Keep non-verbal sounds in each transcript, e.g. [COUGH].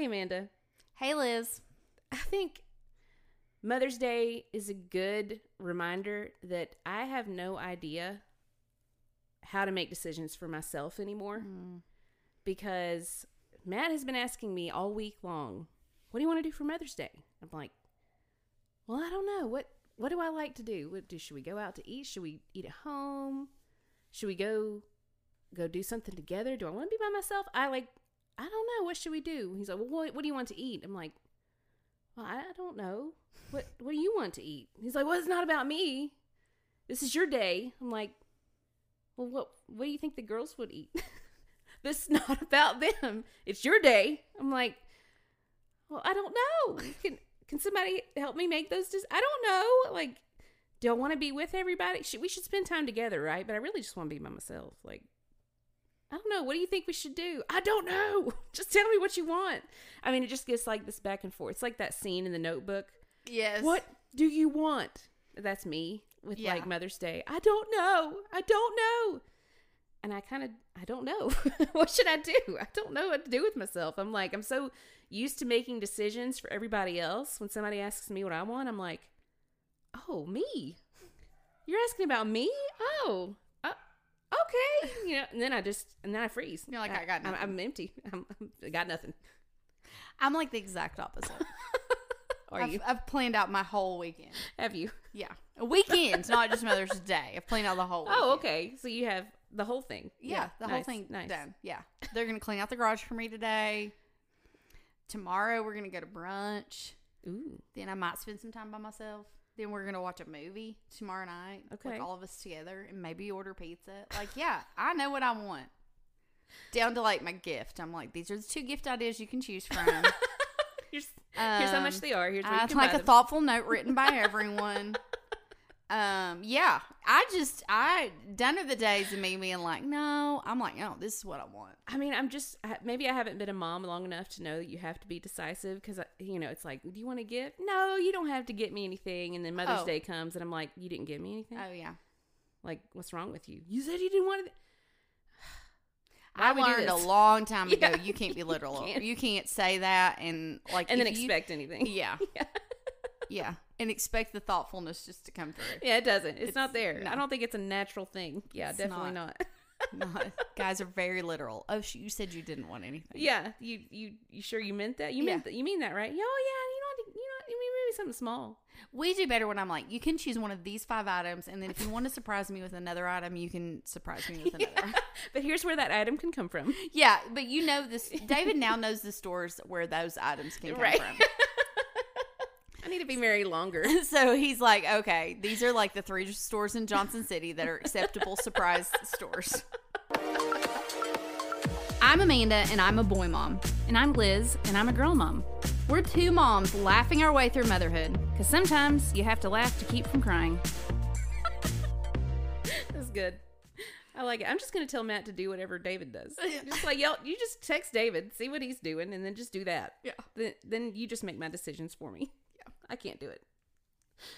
Hey, Amanda. Hey, Liz. I think Mother's Day is a good reminder that I have no idea how to make decisions for myself anymore hmm. because Matt has been asking me all week long, "What do you want to do for Mother's Day?" I'm like, "Well, I don't know. What what do I like to do? What do should we go out to eat? Should we eat at home? Should we go go do something together? Do I want to be by myself? I like I don't know. What should we do? He's like, "Well, what, what do you want to eat?" I'm like, "Well, I I don't know. What what do you want to eat?" He's like, "Well, it's not about me. This is your day." I'm like, "Well, what what do you think the girls would eat?" [LAUGHS] this is not [LAUGHS] about them. It's your day. I'm like, "Well, I don't know. Can can somebody help me make those decisions? I don't know. Like, do I want to be with everybody? Should, we should spend time together, right? But I really just want to be by myself. Like, I don't know. What do you think we should do? I don't know. [LAUGHS] Just tell me what you want. I mean, it just gets like this back and forth. It's like that scene in the notebook. Yes. What do you want? That's me with Yeah. like Mother's Day. I don't know. I don't know. And I kind of, I don't know. [LAUGHS] what should I do? I don't know what to do with myself. I'm like, I'm so used to making decisions for everybody else. When somebody asks me what I want, I'm like, oh, me. You're asking about me? Oh, okay. You know, and then I just, and then I freeze. You're like, I got I'm, nothing. I'm empty. [LAUGHS] I'm, I'm, I got nothing. I'm like the exact opposite. [LAUGHS] Are I've, you? I've planned out my whole weekend. Have you? Yeah. A weekend, not just Mother's Day. I've planned out the whole Oh, okay. So you have the whole thing. Yeah, the whole thing Nice. done. Yeah. They're going to clean out the garage for me today. Tomorrow, we're going to go to brunch. Ooh. Then I might spend some time by myself. Then we're going to watch a movie tomorrow night. Okay. Like all of us together and maybe order pizza. Like, yeah, I know what I want. Down to like my gift. I'm like, these are the two gift ideas you can choose from. [LAUGHS] Here's, here's how much Um, they are. Here's you I'd can like a thoughtful note written by everyone. [LAUGHS] um, yeah, I just I done are the days of me being like, no, I'm like, no, this is what I want. I mean, I'm just maybe I haven't been a mom long enough to know that you have to be decisive because you know it's like, do you want to give? No, you don't have to get me anything. And then Mother's Oh. Day comes, and I'm like, you didn't give me anything. Oh yeah, like, what's wrong with you? You said you didn't want to. [SIGHS] I learned a long time [LAUGHS] ago Yeah. you can't be literal. can't. you can't say that and like And then if you- expect anything. yeah, [LAUGHS] yeah, and expect the thoughtfulness just to come through. Yeah, it doesn't. It's, It's- not there. no. I don't think it's a natural thing. Yeah, It's definitely not. not. [LAUGHS] [LAUGHS] Not, guys are very literal. Oh, sh- you said you didn't want anything. yeah, you you you sure you meant that? You Yeah. meant that? You mean that, right? Yeah, oh, yeah. You know, you know, you mean maybe something small. We do better when I'm like, you can choose one of these five items, and then if you want to surprise me with another item, you can surprise me with [LAUGHS] another. Yeah. But here's where that item can come from. Yeah, but you know this. David now knows the stores where those items can come Right. from. I need to be married longer. [LAUGHS] So he's like, okay, these are like the three stores in Johnson City that are acceptable surprise stores. I'm Amanda, and I'm a boy mom. And I'm Liz, and I'm a girl mom. We're two moms laughing our way through motherhood. Because sometimes you have to laugh to keep from crying. That's good. I like it. I'm just going to tell Matt to do whatever David does. Just like, yell, you just text David, see what he's doing, and then just do that. Yeah. Then, then you just make my decisions for me. Yeah. I can't do it.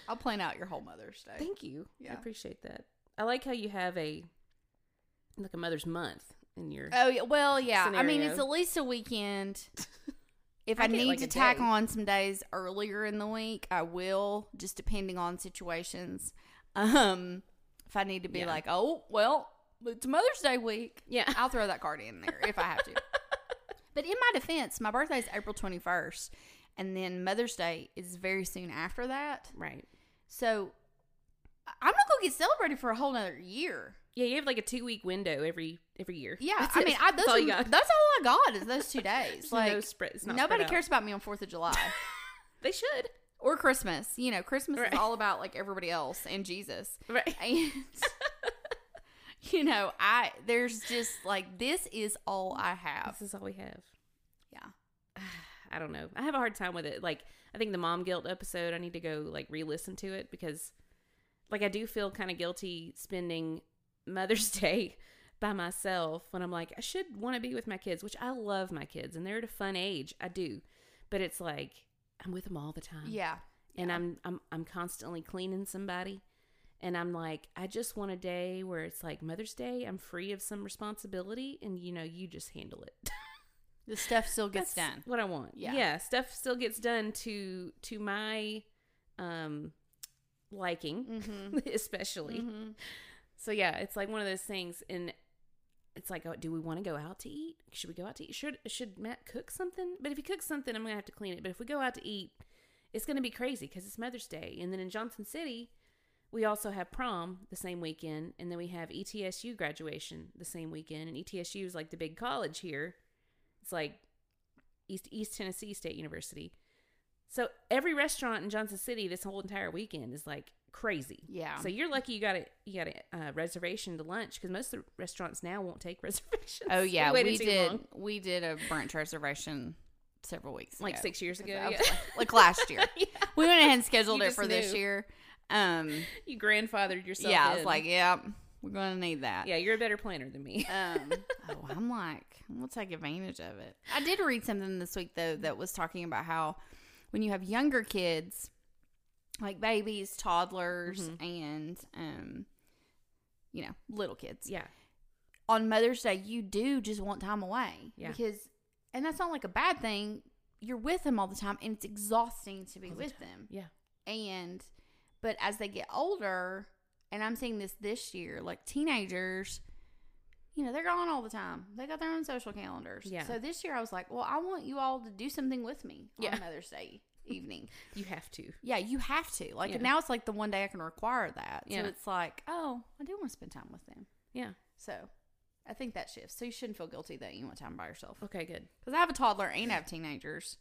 I'll plan out your whole Mother's Day. Thank you. I appreciate that. I like how you have a, like a Mother's Month in your. Oh yeah, well yeah. I mean, it's at least a weekend. [LAUGHS] If I I, need like, to tack day. on some days earlier in the week, I will, just depending on situations. Um, if I need to be Yeah. like, oh well, it's Mother's Day week, Yeah. I'll throw that card in there if I have to. [LAUGHS] But in my defense, my birthday is April twenty first, and then Mother's Day is very soon after that. Right. So I'm not gonna get celebrated for a whole nother year. Yeah, you have like a two week window every every year. Yeah, That's I it. mean, I, those That's all are, got. that's all I got is those two days. [LAUGHS] Like no spread- nobody cares about me on Fourth of July [LAUGHS] They should. or Christmas. You know, Christmas Right. is all about like everybody else and Jesus. Right. And [LAUGHS] you know, I there's just like this is all I have. This is all we have. Yeah. I don't know. I have a hard time with it. Like I think the mom guilt episode, I need to go like re-listen to it because like I do feel kind of guilty spending Mother's [LAUGHS] Day by myself when I'm like I should want to be with my kids, which I love my kids and they're at a fun age. I do. But it's like I'm with them all the time. Yeah. and I'm I'm I'm constantly cleaning somebody and I'm like I just want a day where it's like Mother's Day I'm free of some responsibility and you know you just handle it. [LAUGHS] The stuff still gets That's done. What I want. Yeah. Yeah. Stuff still gets done to to my um liking, Mm-hmm. [LAUGHS] especially. So yeah, it's like one of those things, and it's like, oh, do we want to go out to eat? Should we go out to eat? Should should Matt cook something? But if he cooks something, I'm gonna have to clean it. But if we go out to eat, it's gonna be crazy because it's Mother's Day, and then in Johnson City, we also have prom the same weekend, and then we have ETSU graduation the same weekend, and ETSU is like the big college here. It's like East East Tennessee State University. So every restaurant in Johnson City this whole entire weekend is like crazy. Yeah. So you're lucky you got a you got a uh, reservation to lunch because most of the restaurants now won't take [LAUGHS] reservations. Oh yeah, we did. long. We did a brunch reservation several weeks like ago. six years ago. Yeah. like, like last year. [LAUGHS] Yeah. We went ahead and scheduled You it for this year. Um, You grandfathered yourself. yeah, I was like, yeah, we're gonna need that. yeah, you're a better planner than me. Um, [LAUGHS] oh, I'm like, we'll take advantage of it. I did read something this week though that was talking about how when you have younger kids, like babies, toddlers, and um, you know, little kids, yeah, on Mother's Day, you do just want time away. Yeah. Because, and that's not like a bad thing. You're with them all the time, and it's exhausting to be All the with them. yeah, And, but as they get older, and I'm seeing this this year, like teenagers, you know, they're gone all the time. They got their own social calendars. Yeah. So this year, I was like, well, I want you all to do something with me Yeah. on Mother's Day evening. [LAUGHS] you have to. Yeah, you have to. Like Yeah. now, it's like the one day I can require that. Yeah. So it's like, oh, I do want to spend time with them. Yeah. So I think that shifts. So you shouldn't feel guilty that you want time by yourself. Okay, good. Because I have a toddler and I have teenagers.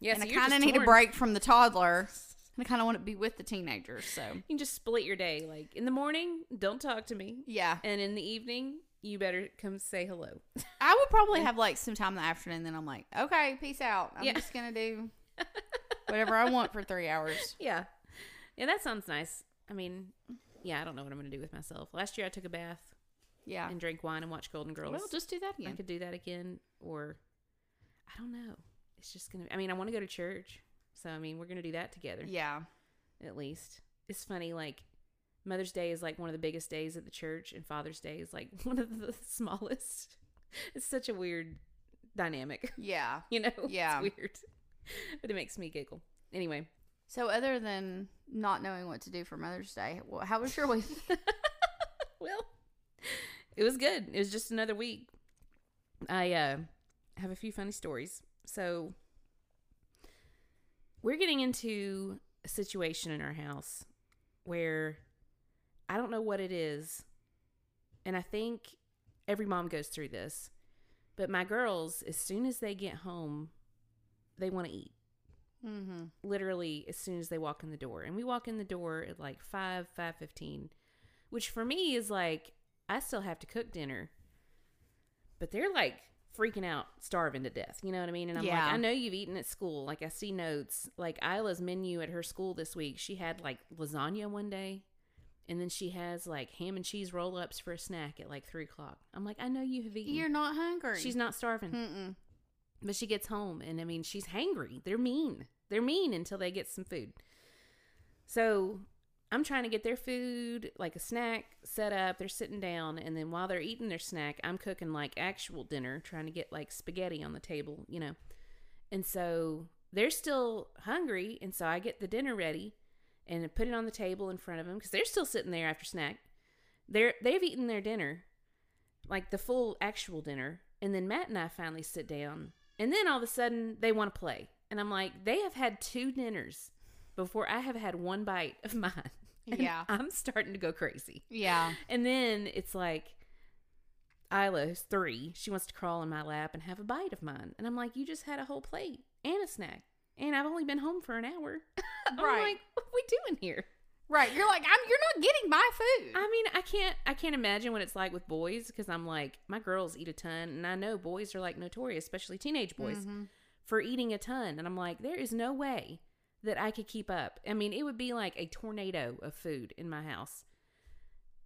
Yeah, and so I kind of need a break from the toddler. And I kind of want to be with the teenagers. So You can just split your day. Like in the morning, don't talk to me, yeah, and in the evening, you better come say hello. [LAUGHS] I would probably have like some time in the afternoon. Then I'm like, okay, peace out. I'm Yeah. just gonna do [LAUGHS] whatever I want for three hours. yeah, yeah, that sounds nice. I mean, yeah, I don't know what I'm gonna do with myself. Last year, I took a bath Yeah. and drank wine and watched Golden Girls. Well, just do that I could do that again, or I don't know. It's just gonna. I mean, I want to go to church, so I mean, we're gonna do that together Yeah. at least. It's funny, like Mother's Day is like one of the biggest days at the church, and Father's Day is like [LAUGHS] one of the smallest. It's such a weird dynamic, Yeah. [LAUGHS] you know? Yeah. it's weird, but it makes me giggle. Anyway, So other than not knowing what to do for Mother's Day, how was your week? [LAUGHS] well, it was good. It was just another week. I uh, have a few funny stories. So we're getting into a situation in our house where I don't know what it is. And I think every mom goes through this. But my girls, as soon as they get home, they want to eat. mm-hmm. Literally as soon as they walk in the door. And we walk in the door at like 5, 5.15, which for me is like, I still have to cook dinner. But they're like freaking out, starving to death. You know what I mean? And I'm Yeah. like, I know you've eaten at school. Like I see notes. Like Isla's menu at her school this week, she had like lasagna one day. And then she has like ham and cheese roll ups for a snack at like three o'clock. I'm like, I know you have eaten. You're not hungry. She's not starving. Mm-mm. But she gets home and I mean she's hangry. They're mean. They're mean until they get some food. So I'm trying to get their food, like a snack, set up. They're sitting down, and then while they're eating their snack, I'm cooking like actual dinner, trying to get like spaghetti on the table, you know. And so they're still hungry, and so I get the dinner ready and put it on the table in front of them because they're still sitting there after snack. They're they've eaten their dinner, like the full actual dinner, and then Matt and I finally sit down, and then all of a sudden they want to play, and I'm like, they have had two dinners before I have had one bite of [LAUGHS] mine. Yeah. I'm starting to go crazy. Yeah. And then it's like Isla, who's three, she wants to crawl in my lap and have a bite of mine. And I'm like, you just had a whole plate and a snack. And I've only been home for an hour. [LAUGHS] I'm Right. like, what are we doing here? Right. You're like, I'm you're not getting my food. I mean, I can't I can't imagine what it's like with boys because I'm like, my girls eat a ton and I know boys are like notorious, especially teenage boys, Mhm. for eating a ton. And I'm like, there is no way that I could keep up. I mean, it would be like a tornado of food in my house.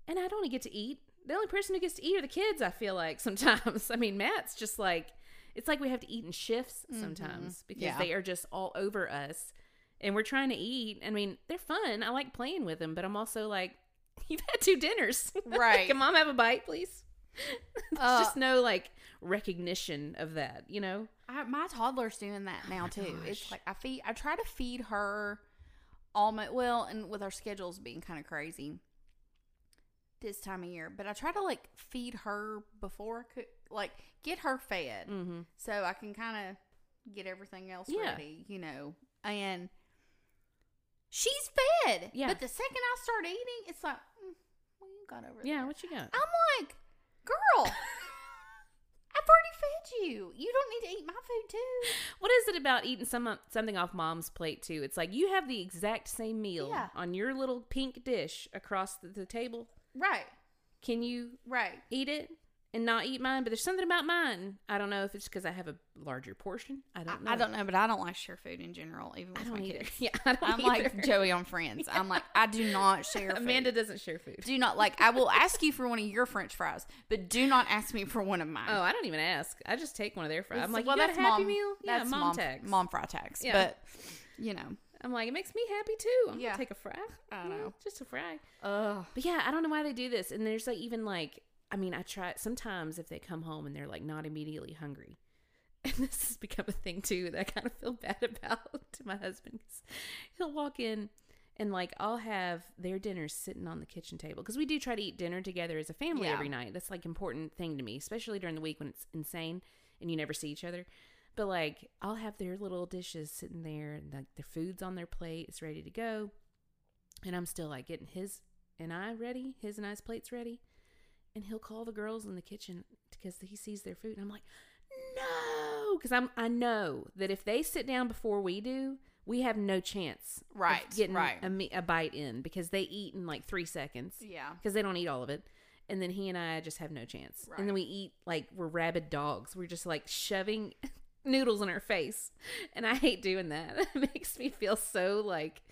And I don't get to eat. The only person who gets to eat are the kids, I feel like [LAUGHS] sometimes. I mean, Matt's just like, it's like we have to eat in shifts sometimes because Yeah. they are just all over us. And we're trying to eat. I mean, they're fun. I like playing with them, but I'm also like, [LAUGHS] you've had two dinners. [LAUGHS] Right. Can mom have a bite, please? [LAUGHS] There's Uh, just no like recognition of that, you know? I, my toddler's doing that now too. Oh gosh. It's like I feed. I try to feed her all my, well, and with our schedules being kind of crazy this time of year, but I try to like feed her before I cook, like get her fed, Mm-hmm. so I can kind of get everything else Yeah. ready, you know. And she's fed, Yeah. But the second I start eating, it's like, mm, what you got over Yeah, there? what you got? I'm like, girl. [LAUGHS] I've already fed you. You don't need to eat my food too. What is it about eating some something off mom's plate too? It's like you have the exact same meal Yeah. on your little pink dish across the, the table. Right, Can you right. eat it and not eat mine? But there's something about mine. I don't know if it's because I have a larger portion. I I, don't know. I don't know, but I don't like share food in general, even I with don't my either. kids. [LAUGHS] Yeah, I don't I'm either. like Joey on Friends. I'm like, I do not [LAUGHS] share. Amanda food. doesn't share food. do not like. I will ask you for one of your French fries, but do not ask me for one of mine. Oh, I don't even ask. I just take one of their fries. I'm like, well, that's a happy mom, meal? Yeah, That's mom, tax. Mom fry tax. Yeah. But you know, I'm like, it makes me happy too. I'm Yeah. gonna take a fry. I You know. just a fry. ugh. But yeah, I don't know why they do this. And there's like even like, I mean, I try sometimes if they come home and they're like not immediately hungry. [LAUGHS] And this has become a thing too that I kind of feel [LAUGHS] bad about to my husband. he'll walk in and like I'll have their dinners sitting on the kitchen table because we do try to eat dinner together as a family Yeah. every night. That's like important thing to me, especially during the week when it's insane and you never see each other. But like I'll have their little dishes sitting there and like their food's on their plate, it's ready to go. And I'm still like getting his and I ready, his and I's plates ready. And he'll call the girls in the kitchen because he sees their food. And I'm like, no, because I'm I know that if they sit down before we do, we have no chance of Right, getting right. A, a bite in because they eat in like three seconds Yeah. because they don't eat all of it. And then he and I just have no chance. And then we eat like we're rabid dogs. We're just like shoving [LAUGHS] noodles in our face. And I hate doing that. [LAUGHS] It makes me feel so like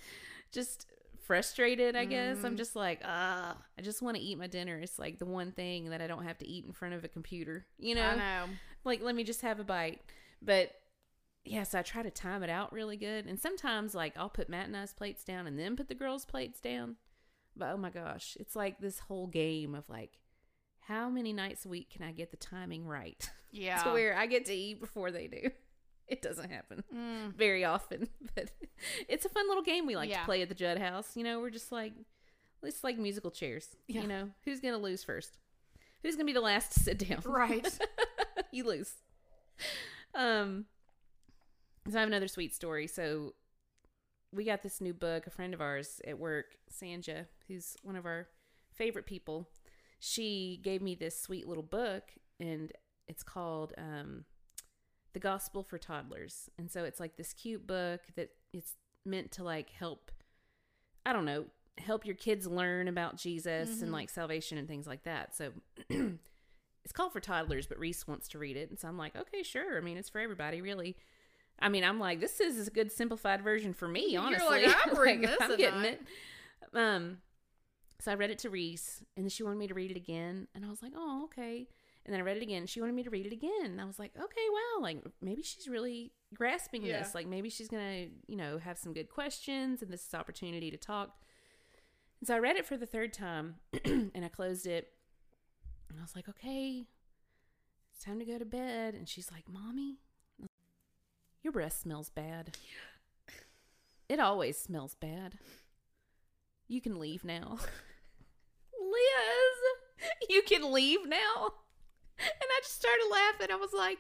just frustrated, I guess. I'm Mhm. just like, ah, I just want to eat my dinner. It's like the one thing that I don't have to eat in front of a computer. You know? I know. Like let me just have a bite. But yes, I try to time it out really good. And sometimes like I'll put Matt and I's plates down and then put the girls' plates down. But oh my gosh, it's like this whole game of like, how many nights a week can I get the timing right [LAUGHS] Yeah. to where I get to eat before they do? [LAUGHS] It doesn't happen Mm. very often, [LAUGHS] but it's a fun little game we like Yeah. to play at the Judd House. You know, we're just like, it's like musical chairs. Yeah. You know, who's gonna lose first? Who's gonna be the last to sit down? Right. [LAUGHS] you lose. Um, so I have another sweet story. So we got this new book. A friend of ours at work, Sanja, who's one of our favorite people, she gave me this sweet little book, and it's called um, "The Gospel for Toddlers." And so it's like this cute book that it's meant to like help. I don't know, help your kids learn about Jesus and Mhm. like salvation and things like that. So [CLEARS THROAT] it's called for toddlers, but Reese wants to read it. And so I'm like, okay, sure. I mean, it's for everybody, really. I mean, I'm like, this is a good simplified version for me, honestly You're like, [LAUGHS] I'm reading this I'm getting it. Um, so I read it to Reese, and then she wanted me to read it again, and I was like, oh, okay. And then I read it again. She wanted me to read it again, and I was like, okay, wow, like maybe she's really grasping Yeah. this. Like maybe she's gonna, you know, have some good questions, and this is opportunity to talk. And so I read it for the third time, [CLEARS THROAT] and I closed it, and I was like, okay, it's time to go to bed. And she's like, mommy, your breath smells bad. [LAUGHS] It always smells bad. You can leave now. [LAUGHS] Liz, you can leave now. [LAUGHS] And I just started laughing. I was like,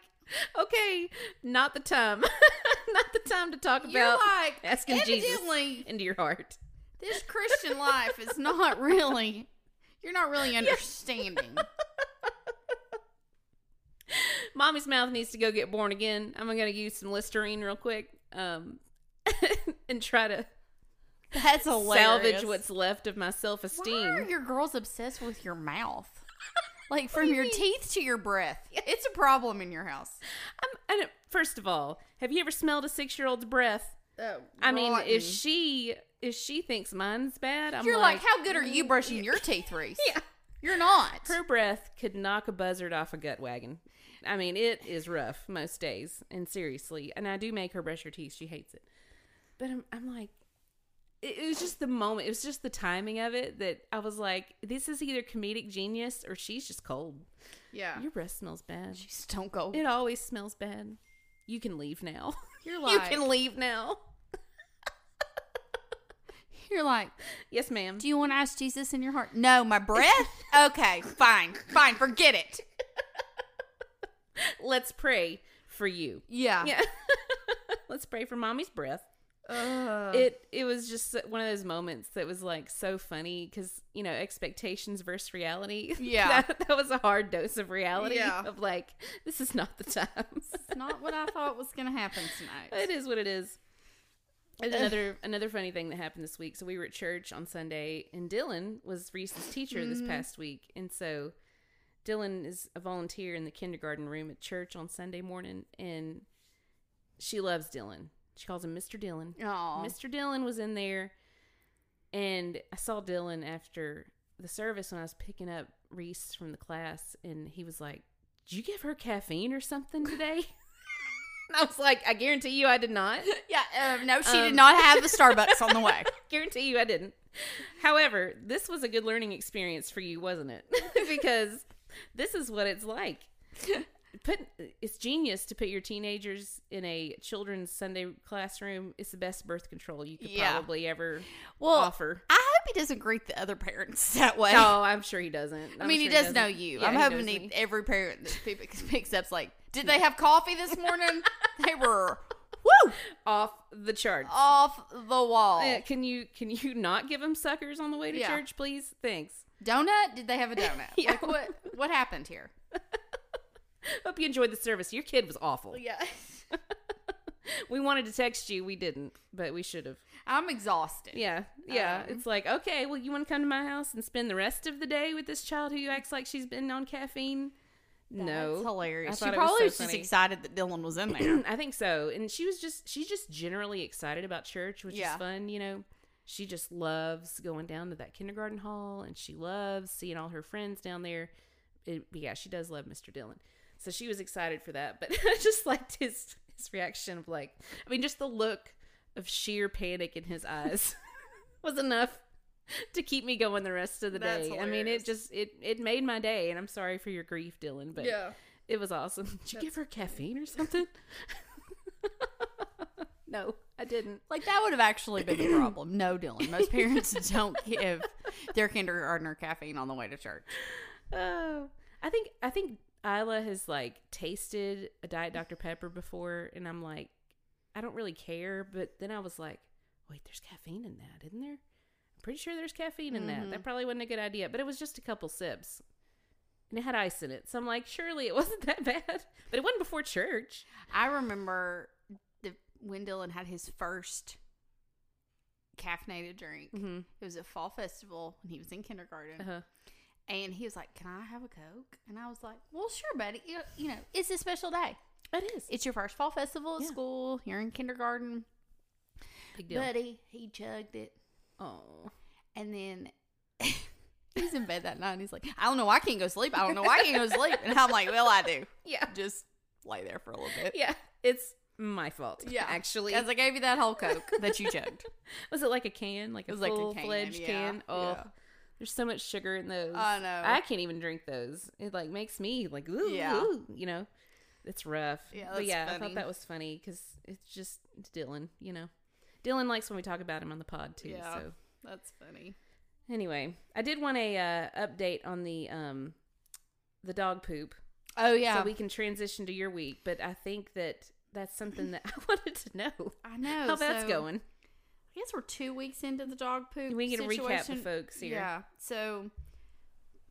okay, not the time. [LAUGHS] not the time to talk about You're like asking Jesus into your heart. this Christian life is not [LAUGHS] really. You're not really understanding. Mommy's mouth needs to go get born again. I'm going to use some Listerine real quick um, and try to That's hilarious. salvage what's left of my Why self are esteem. your girls obsessed with your mouth? Like from you your mean? teeth to your breath. [LAUGHS] It's a problem in your house. I'm, first of all, have you ever smelled a six year old's breath? I mean, if she if she thinks mine's bad, I'm you're like, how good are you mm, brushing your [LAUGHS] teeth, Reese? Yeah. You're not. Her breath could knock a buzzard off a gut wagon. I mean, it is rough most days, and seriously. And I do make her brush her teeth. She hates it, but I'm, I'm like, it, was just the moment. It was just the timing of it that I was like, this is either comedic genius or she's just cold. Yeah. Your breath smells bad. She's stone cold. It always smells bad. You can leave now. [LAUGHS] You're you like, can leave now. [LAUGHS] you're like, Yes, ma'am. do you want to ask Jesus in your heart? No, my breath? [LAUGHS] okay, fine, fine, forget it. Let's pray for you. Yeah. Yeah. Let's pray for mommy's breath. Ugh. it it was just one of those moments that was like so funny because you know expectations versus reality. [LAUGHS] Yeah. that, that was a hard dose of reality. Yeah. of like this is not the time. It's not what I thought was going to happen tonight. [LAUGHS] it is what it is. And another another funny thing that happened this week. So we were at church on Sunday, and Dylan was Reese's teacher this mm-hmm. past week, and so Dylan is a volunteer in the kindergarten room at church on Sunday morning, and she loves Dylan. She calls him Mr. Dylan. Aw. Mr. Dylan was in there, and I saw Dylan after the service when I was picking up Reese from the class, and he was like, "Did you give her caffeine or something today?" [LAUGHS] I was like, "I guarantee you, I did not. [LAUGHS] Yeah, um, no, she Um, did not have the [LAUGHS] Starbucks on the way. guarantee you, I didn't." However, this was a good learning experience for you, wasn't it? because this is what it's like. Put it's genius to put your teenagers in a children's Sunday classroom. It's the best birth control you could Yeah. probably ever Well, offer. I hope he doesn't greet the other parents [LAUGHS] that way. No, I'm sure he doesn't. I I'm mean, he sure does know you. Yeah, I'm he hoping he, every parent that people [LAUGHS] picks up's like, did they have coffee this [LAUGHS] morning? they were, woo, off the charts. off the wall. Yeah, can you can you not give him suckers on the way to Yeah. church, please? Thanks. Donut? Did they have a donut? Yeah. Like what? What happened here? [LAUGHS] Hope you enjoyed the service. Your kid was awful. Yeah, [LAUGHS] We wanted to text you, we didn't, but we should have. I'm exhausted. Yeah, yeah. Um, it's like, okay, well, you want to come to my house and spend the rest of the day with this child who acts like she's been on caffeine? no, That's hilarious. I She it was so was, just excited that Dylan was in there. [CLEARS THROAT] I think so. And she was just she's just generally excited about church, which Yeah. is fun, you know. She just loves going down to that kindergarten hall and she loves seeing all her friends down there. It, yeah, she does love Mr. Dylan. So she was excited for that. But [LAUGHS] I just liked his his reaction of like I mean just the look of sheer panic in his eyes [LAUGHS] was enough to keep me going the rest of the That's day. I mean, it just it it made my day and I'm sorry for your grief, Dylan, but yeah. it was awesome. [LAUGHS] Did you give her caffeine or something? no, I didn't. Like that would have actually been a problem. No, Dylan. Most parents don't give their kindergartner caffeine on the way to church. Oh, I think I think Isla has like tasted a Diet Dr Pepper before, and I'm like, I don't really care. But then I was like, wait, there's caffeine in that, isn't there? I'm pretty sure there's caffeine in that. That probably wasn't a good idea, but it was just a couple sips. And it had ice in it. So I'm like, surely it [LAUGHS] wasn't that bad. But it wasn't before church. I remember the when Dylan had his first caffeinated drink. Mm-hmm. It was a fall festival when he was in kindergarten, Uh-huh. And he was like, "Can I have a coke?" And I was like, "Well, sure, buddy. You, you know, it's a special day. It is. It's your first fall festival at Yeah. school. You're in kindergarten, Big deal. buddy." He chugged it, Oh. and then. [LAUGHS] he's in bed that night and he's like, I don't know why I can't go sleep. I don't know why I can't go sleep. And I'm like, Well, I do. Yeah. Just lay there for a little bit. Yeah. It's my fault. Yeah. Actually. Because I gave you that whole Coke that you chugged. [LAUGHS] Was it like a can? Like a It was like a full can, fledged yeah, can? Oh, yeah. There's so much sugar in those. I know. I can't even drink those. It like makes me like ooh, Yeah. ooh, you know. It's rough. Yeah, but that's yeah, I thought that was funny because it's just it's Dylan. You know, Dylan likes when we talk about him on the pod too. Yeah. So That's funny. anyway, I did want a uh, update on the um the dog poop. Oh, yeah. So we can transition to your week, but I think that that's something that [LAUGHS] I wanted to know I know. how that's so- going. I guess we're two weeks into the dog poop. We can recap the folks here. Yeah. So,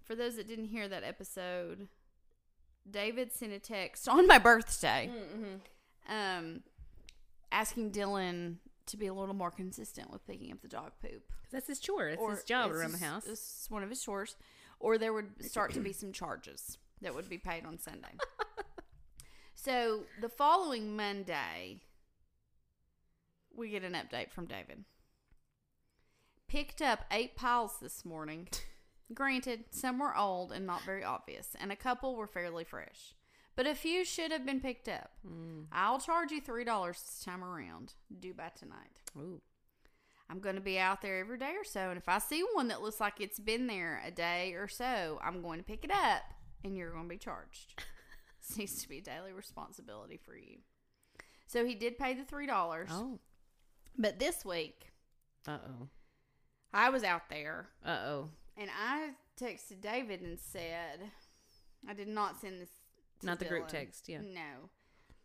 for those that didn't hear that episode, David sent a text on my birthday, Mm-hmm. um, asking Dylan to be a little more consistent with picking up the dog poop. That's his chore. It's his job around the house. It's one of his chores, or there would start to be some charges that would be paid on Sunday. [LAUGHS] so the following Monday, we get an update from David. Picked up eight piles this morning. [LAUGHS] Granted, some were old and not very obvious, and a couple were fairly fresh. But a few should have been picked up. Mm. I'll charge you $3 this time around, due by tonight. Ooh. I'm going to be out there every day or so. And if I see one that looks like it's been there a day or so, I'm going to pick it up and you're going to be charged. [LAUGHS] needs to be a daily responsibility for you. So he did pay the $3. Oh. But this week, Uh oh. I was out there Uh oh. and I texted David and said, I did not send this. Not the group text. Yeah. No.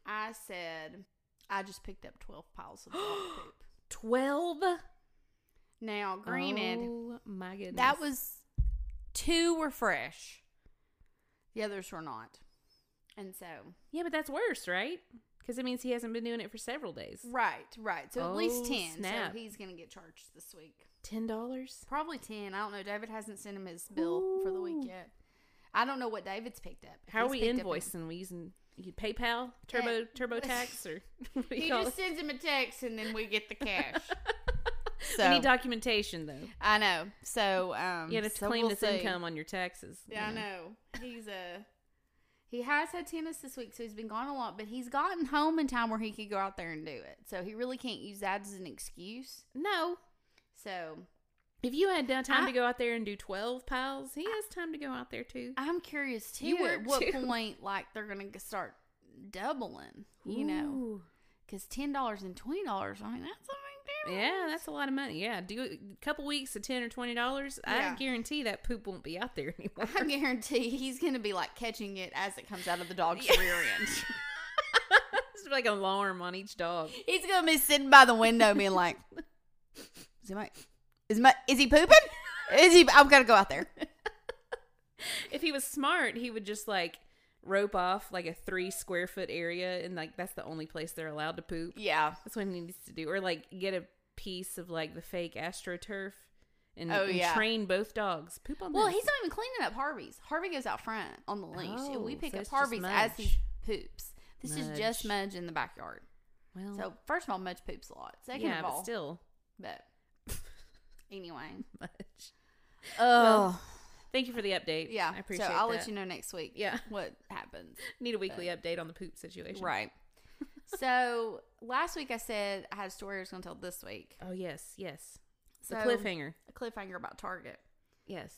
I said, I just picked up 12 piles of dog [GASPS] poop. Twelve. Now, granted, Oh my goodness. that was two were fresh, the others were not. And so, Yeah, but that's worse, right? Because it means he hasn't been doing it for several days. right, right. So at least Oh, 10. snap. So he's going to get charged this week. Ten dollars. Probably 10. I don't know. David hasn't sent him his bill for the week yet. I don't know what David's picked up. How are he's we picked up invoicing? We using you PayPal, Turbo, TurboTax, [LAUGHS] or [LAUGHS] what do you He just it? sends him a text and then we get the cash. [LAUGHS] we so need documentation though. I know. So um, You have to so claim we'll this see. income on your taxes. Yeah, I know. He's a he has had tennis this week, so he's been gone a lot, but he's gotten home in time where he could go out there and do it. So he really can't use that as an excuse. No, So if you had time I- to go out there and do twelve piles, he has time to go out there too. I'm curious too at what too. point like they're gonna start doubling, you know, because ten dollars and twenty dollars. I mean, that's big Yeah, that's a lot of money. Yeah, do a couple weeks of ten or twenty dollars. Yeah. I guarantee that poop won't be out there [LAUGHS] anymore. I guarantee he's gonna be like catching it as it comes out of the dog's rear end. [LAUGHS] it's like an alarm on each dog. He's gonna be sitting by the window, being like, "Is he my, is my, is he pooping? Is he? I've got to go out there." [LAUGHS] If he was smart, he would just like rope off like a three square foot area, and like that's the only place they're allowed to poop. Yeah. That's what he needs to do, or like get a piece of like the fake astroturf. And, Oh, and yeah. train both dogs. Poop on Well, this. he's not even cleaning up Harvey's. Harvey goes out front on the leash, and we Oh, pick so up it's Harvey's as he poops. This is just Mudge. Mudge in the backyard. well, So first of all, Mudge poops a lot. Second yeah, of all, but still, but [LAUGHS] anyway. Mudge. Oh, Thank you for the update. yeah. I appreciate so I'll that. let you know next week. Yeah. [LAUGHS] what happens. Need a weekly update on the poop situation. Right. [LAUGHS] so last week I said I had a story I was going to tell this week. Oh yes, yes. So- cliffhanger. A cliffhanger about Target. Yes.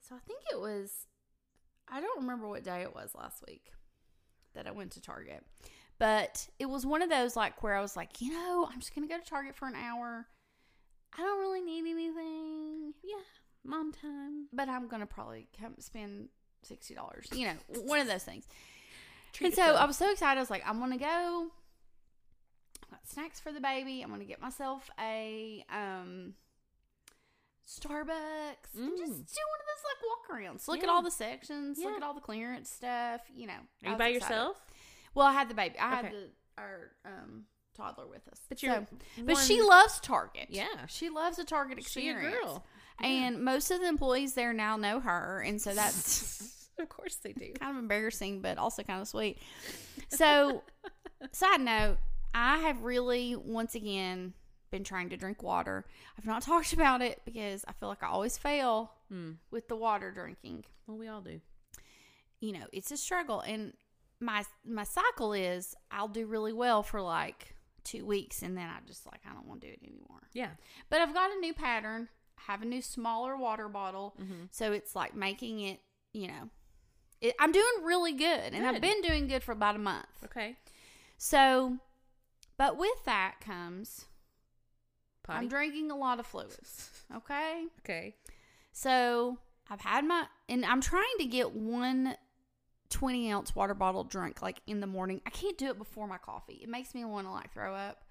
So I think it was, I don't remember what day it was last week that I went to Target, but it was one of those like where I was like, you know, I'm just gonna go to Target for an hour. I don't really need anything, Yeah. Mom time. but I'm gonna probably come spend sixty dollars. You know, [LAUGHS] one of those things. Treat and so yourself. I was so excited. I was like, I'm gonna go. I've got snacks for the baby. I'm gonna get myself a um Starbucks and just do one Mm. of those like walk arounds. Look at all the sections. Look at all the clearance stuff. You know, Are you by excited. yourself? Well, I had the baby. I had the our um toddler with us. But you're but she loves Target. Yeah. she loves a Target She a experience. And most of the employees there now know her, and so that's [LAUGHS] of course they do. kind of embarrassing, but also kind of sweet. [LAUGHS] So, side note, I have really once again been trying to drink water. I've not [LAUGHS] talked about it because I feel like I always fail Hmm. with the water drinking. Well, we all do. You know, it's a struggle, and my my cycle is I'll do really well for like two weeks, and then I just like I don't want to do it anymore. Yeah. But I've got a new pattern. Have a new smaller water bottle. Mhm. So it's like making it, you know, it, I'm doing really good. And I've been doing good for about a month. Okay. So, but with that comes, Potty. I'm drinking a lot of fluids. [LAUGHS] Okay. okay. So I've had my, and I'm trying to get one 20 ounce water bottle drink like in the morning. I can't do it before my coffee. It makes me want to like throw up.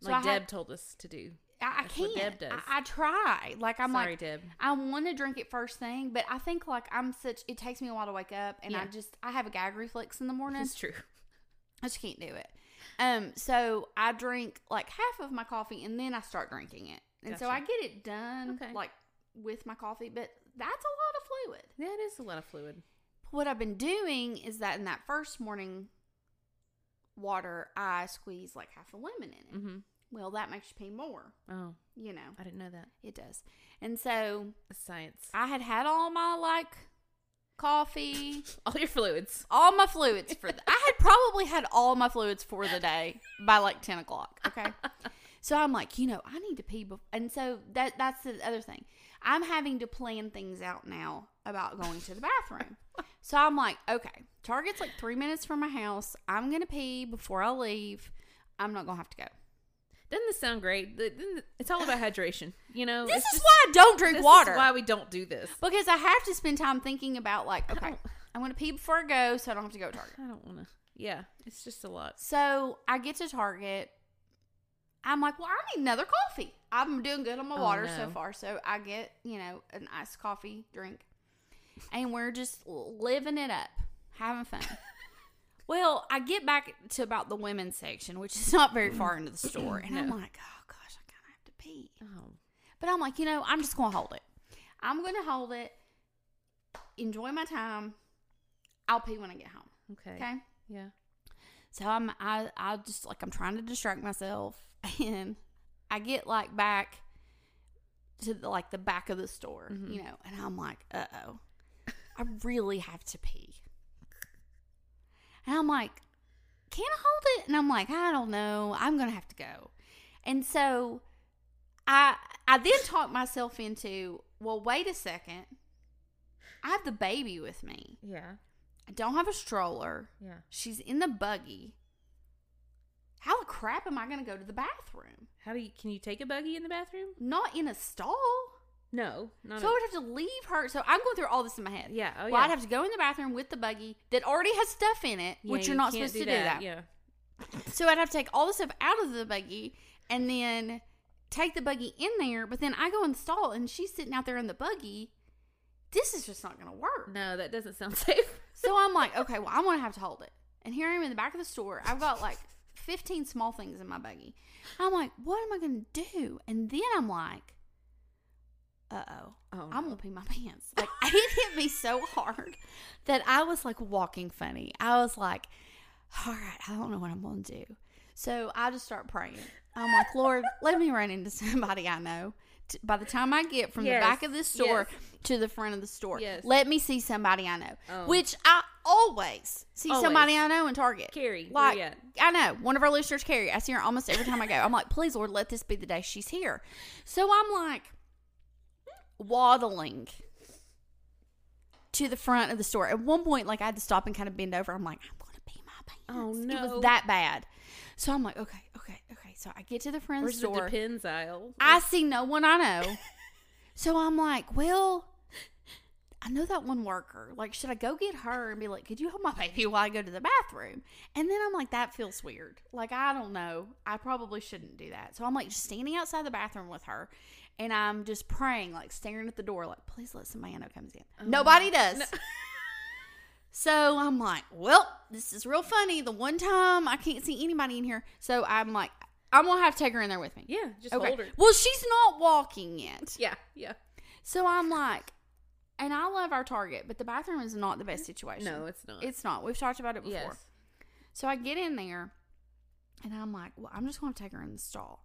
So like I had- Deb told us to do. I, I can't. I, I try. Like I'm Sorry, like Deb. I want to drink it first thing, but I think like I'm such. It takes me a while to wake up, and I just I have a gag reflex in the morning. That's true. I just can't do it. Um, so I drink like half of my coffee, and then I start drinking it, and so I get it done Okay. like with my coffee. But that's a lot of fluid. That is a lot of fluid. What I've been doing is that in that first morning water, I squeeze like half a lemon in it. Mm-hmm. Well, that makes you pee more. Oh, You know, I didn't know that. it does. And so science. I had had all my like coffee, [LAUGHS] All your fluids. all my fluids for the, I had probably had all my fluids for the day by like 10 o'clock. Okay. [LAUGHS] so I'm like, you know, I need to pee. Before, and so that that's the other thing. I'm having to plan things out now about going to the bathroom. so I'm like, okay, Target's like three minutes from my house. I'm going to pee before I leave. I'm not going to have to go. Doesn't this sound great? It's all about hydration. You know, This is just- why I don't drink this water. Is why we don't do this. because I have to spend time thinking about, like, okay, I want to pee before I go so I don't have to go to Target. I don't want to. Yeah, it's just a lot. So I get to Target. I'm like, well, I need another coffee. I'm doing good on my Oh, water so far. So I get, you know, an iced coffee drink. And we're just living it up, having fun. [LAUGHS] well, I get back to about the women's section, which is not very far into the store. And I'm like, oh, gosh, I kind of have to pee. Oh, But I'm like, you know, I'm just going to hold it. I'm going to hold it, enjoy my time. I'll pee when I get home. okay. Okay. Yeah. So I'm I I just like I'm trying to distract myself [LAUGHS] and I get like back to the, like the back of the store, Mhm. you know, and I'm like, uh oh, I really have to pee. And I'm like, can I hold it? And I'm like, I don't know. I'm gonna have to go. And so I I then talked myself into, well, wait a second. I have the baby with me. Yeah. I don't have a stroller. Yeah. She's in the buggy. How the crap am I going to go to the bathroom? How do you? Can you take a buggy in the bathroom? Not in a stall. No. Not. So I would have to leave her. So I'm going through all this in my head. yeah. Oh well, yeah. I'd have to go in the bathroom with the buggy that already has stuff in it, Yeah, which you you're not supposed to do that. Yeah. So I'd have to take all the stuff out of the buggy and then take the buggy in there. But then I go in the stall and she's sitting out there in the buggy. This is just not going to work. No, that doesn't sound [LAUGHS] safe. So I'm like, okay, well, I'm gonna have to hold it. And here I am in the back of the store. I've got like 15 small things in my buggy. I'm like, what am I gonna do? And then I'm like, uh oh, Oh, I'm gonna pee my [LAUGHS] pants. Like [LAUGHS] it hit me so hard that I was like walking funny. I was like, all right, I don't know what I'm gonna do. So I just start praying. I'm like, Lord, let me run into [LAUGHS] somebody I know. T- By the time I get from Yes, the back of this store yes. to the front of the store, Yes. let me see somebody I know. Oh. Which I always see Always. somebody I know in Target. Carrie, Like? I know one of our listeners, Carrie. I see her almost every time I go. I'm like, please, Lord, let this be the day she's here. So I'm like waddling to the front of the store. At one point, like I had to stop and kind of bend over. I'm like, I'm to pee my pants. Oh, no, It was that bad. So I'm like, okay, okay, okay. So I get to the front of Where's the the store. depends aisle? I see no one I know. [LAUGHS] so I'm like, well, I know that one worker. Like, should I go get her and be like, could you hold my baby while I go to the bathroom? And then I'm like, that feels weird. Like, I don't know. I probably shouldn't do that. So I'm like, just standing outside the bathroom with her. And I'm just praying, like staring at the door, like, please let somebody I know comes in. Oh, Nobody does. [LAUGHS] [LAUGHS] So I'm like, well, this is real funny. The one time I can't see anybody in here. So I'm like, I'm going to have to take her in there with me. yeah, just Okay. hold her. Well, she's not walking yet. Yeah, yeah. So I'm like, and I love our Target, but the bathroom is not the best situation. No, it's not. it's not. We've talked about it before. yes. So I get in there and I'm like, well, I'm just going to take her in the stall.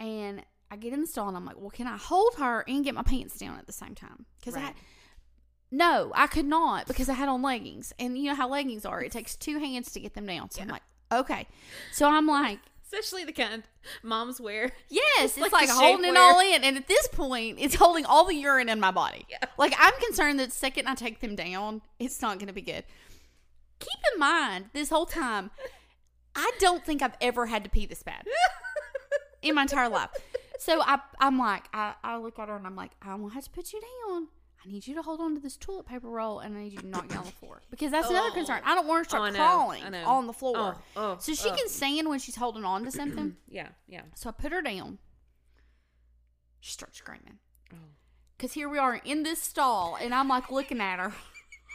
And I get in the stall and I'm like, well, can I hold her and get my pants down at the same time? Because I no, I could not because I had on leggings. And you know how leggings are. It takes two hands to get them down. So I'm like, okay. So I'm like, Especially the kind moms wear. [LAUGHS] Yes, it's like like, holding it all in. And at this point, it's holding all the urine in my body. Yeah. Like, I'm concerned that the second I take them down, it's not going to be good. Keep in mind, this whole time, I don't think I've ever had to pee this bad [LAUGHS] in my entire life. So I, I'm like, I, I look at her and I'm like, I'm to have to put you down. I need you to hold on to this toilet paper roll and I need you to knock on the floor. Because that's another Oh. concern. I don't want her to Oh, start know, crawling on the floor. Oh, oh, so she oh. can stand when she's holding on to something. [CLEARS THROAT] Yeah, yeah. So I put her down. She starts screaming. Oh. Because here we are in this stall, and I'm like looking at her.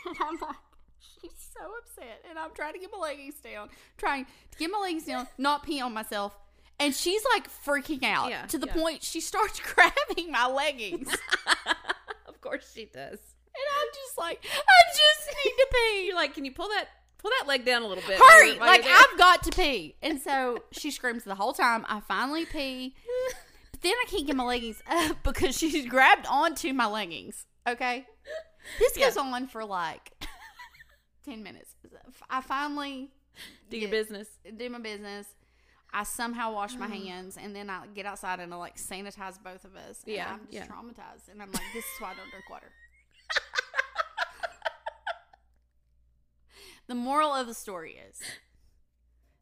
And [LAUGHS] I'm like, she's so upset. And I'm trying to get my leggings down, trying to get my leggings down, not pee on myself. And she's like freaking out Yeah, to the yeah. point she starts [LAUGHS] grabbing my leggings. [LAUGHS] of course she does. And I'm just like, I just need to pee. You're like, can you pull that pull that leg down a little bit? Hurry! Like, there?" I've got to pee. And so she screams the whole time. I finally pee. But [LAUGHS] then I can't get my leggings up because she's grabbed onto my leggings. Okay? This Yeah. goes on for like 10 minutes. I finally Do your business. do my business. I somehow wash my Mm. hands and then I get outside and I like sanitize both of us. And Yeah, I'm just yeah. traumatized. And I'm like, this is why I don't drink water. [LAUGHS] the moral of the story is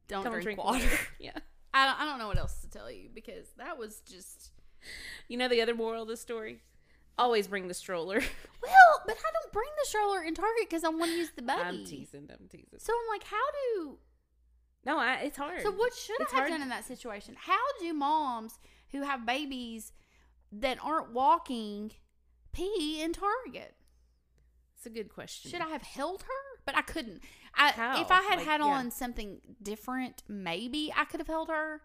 don't, drink, water. [LAUGHS] yeah. I, don't- I don't know what else to tell you because that was just. You know the other moral of the story? Always bring the stroller. [LAUGHS] Well, but I don't bring the stroller in Target because I want to use the buggy. I'm teasing. I'm teasing. So I'm like, how do No, I, it's hard. So what should It's I have hard done in that situation? How do moms who have babies that aren't walking pee in Target? It's a good question. Should I have held her? But I couldn't. I, How? If I had Like, had yeah. on something different, maybe I could have held her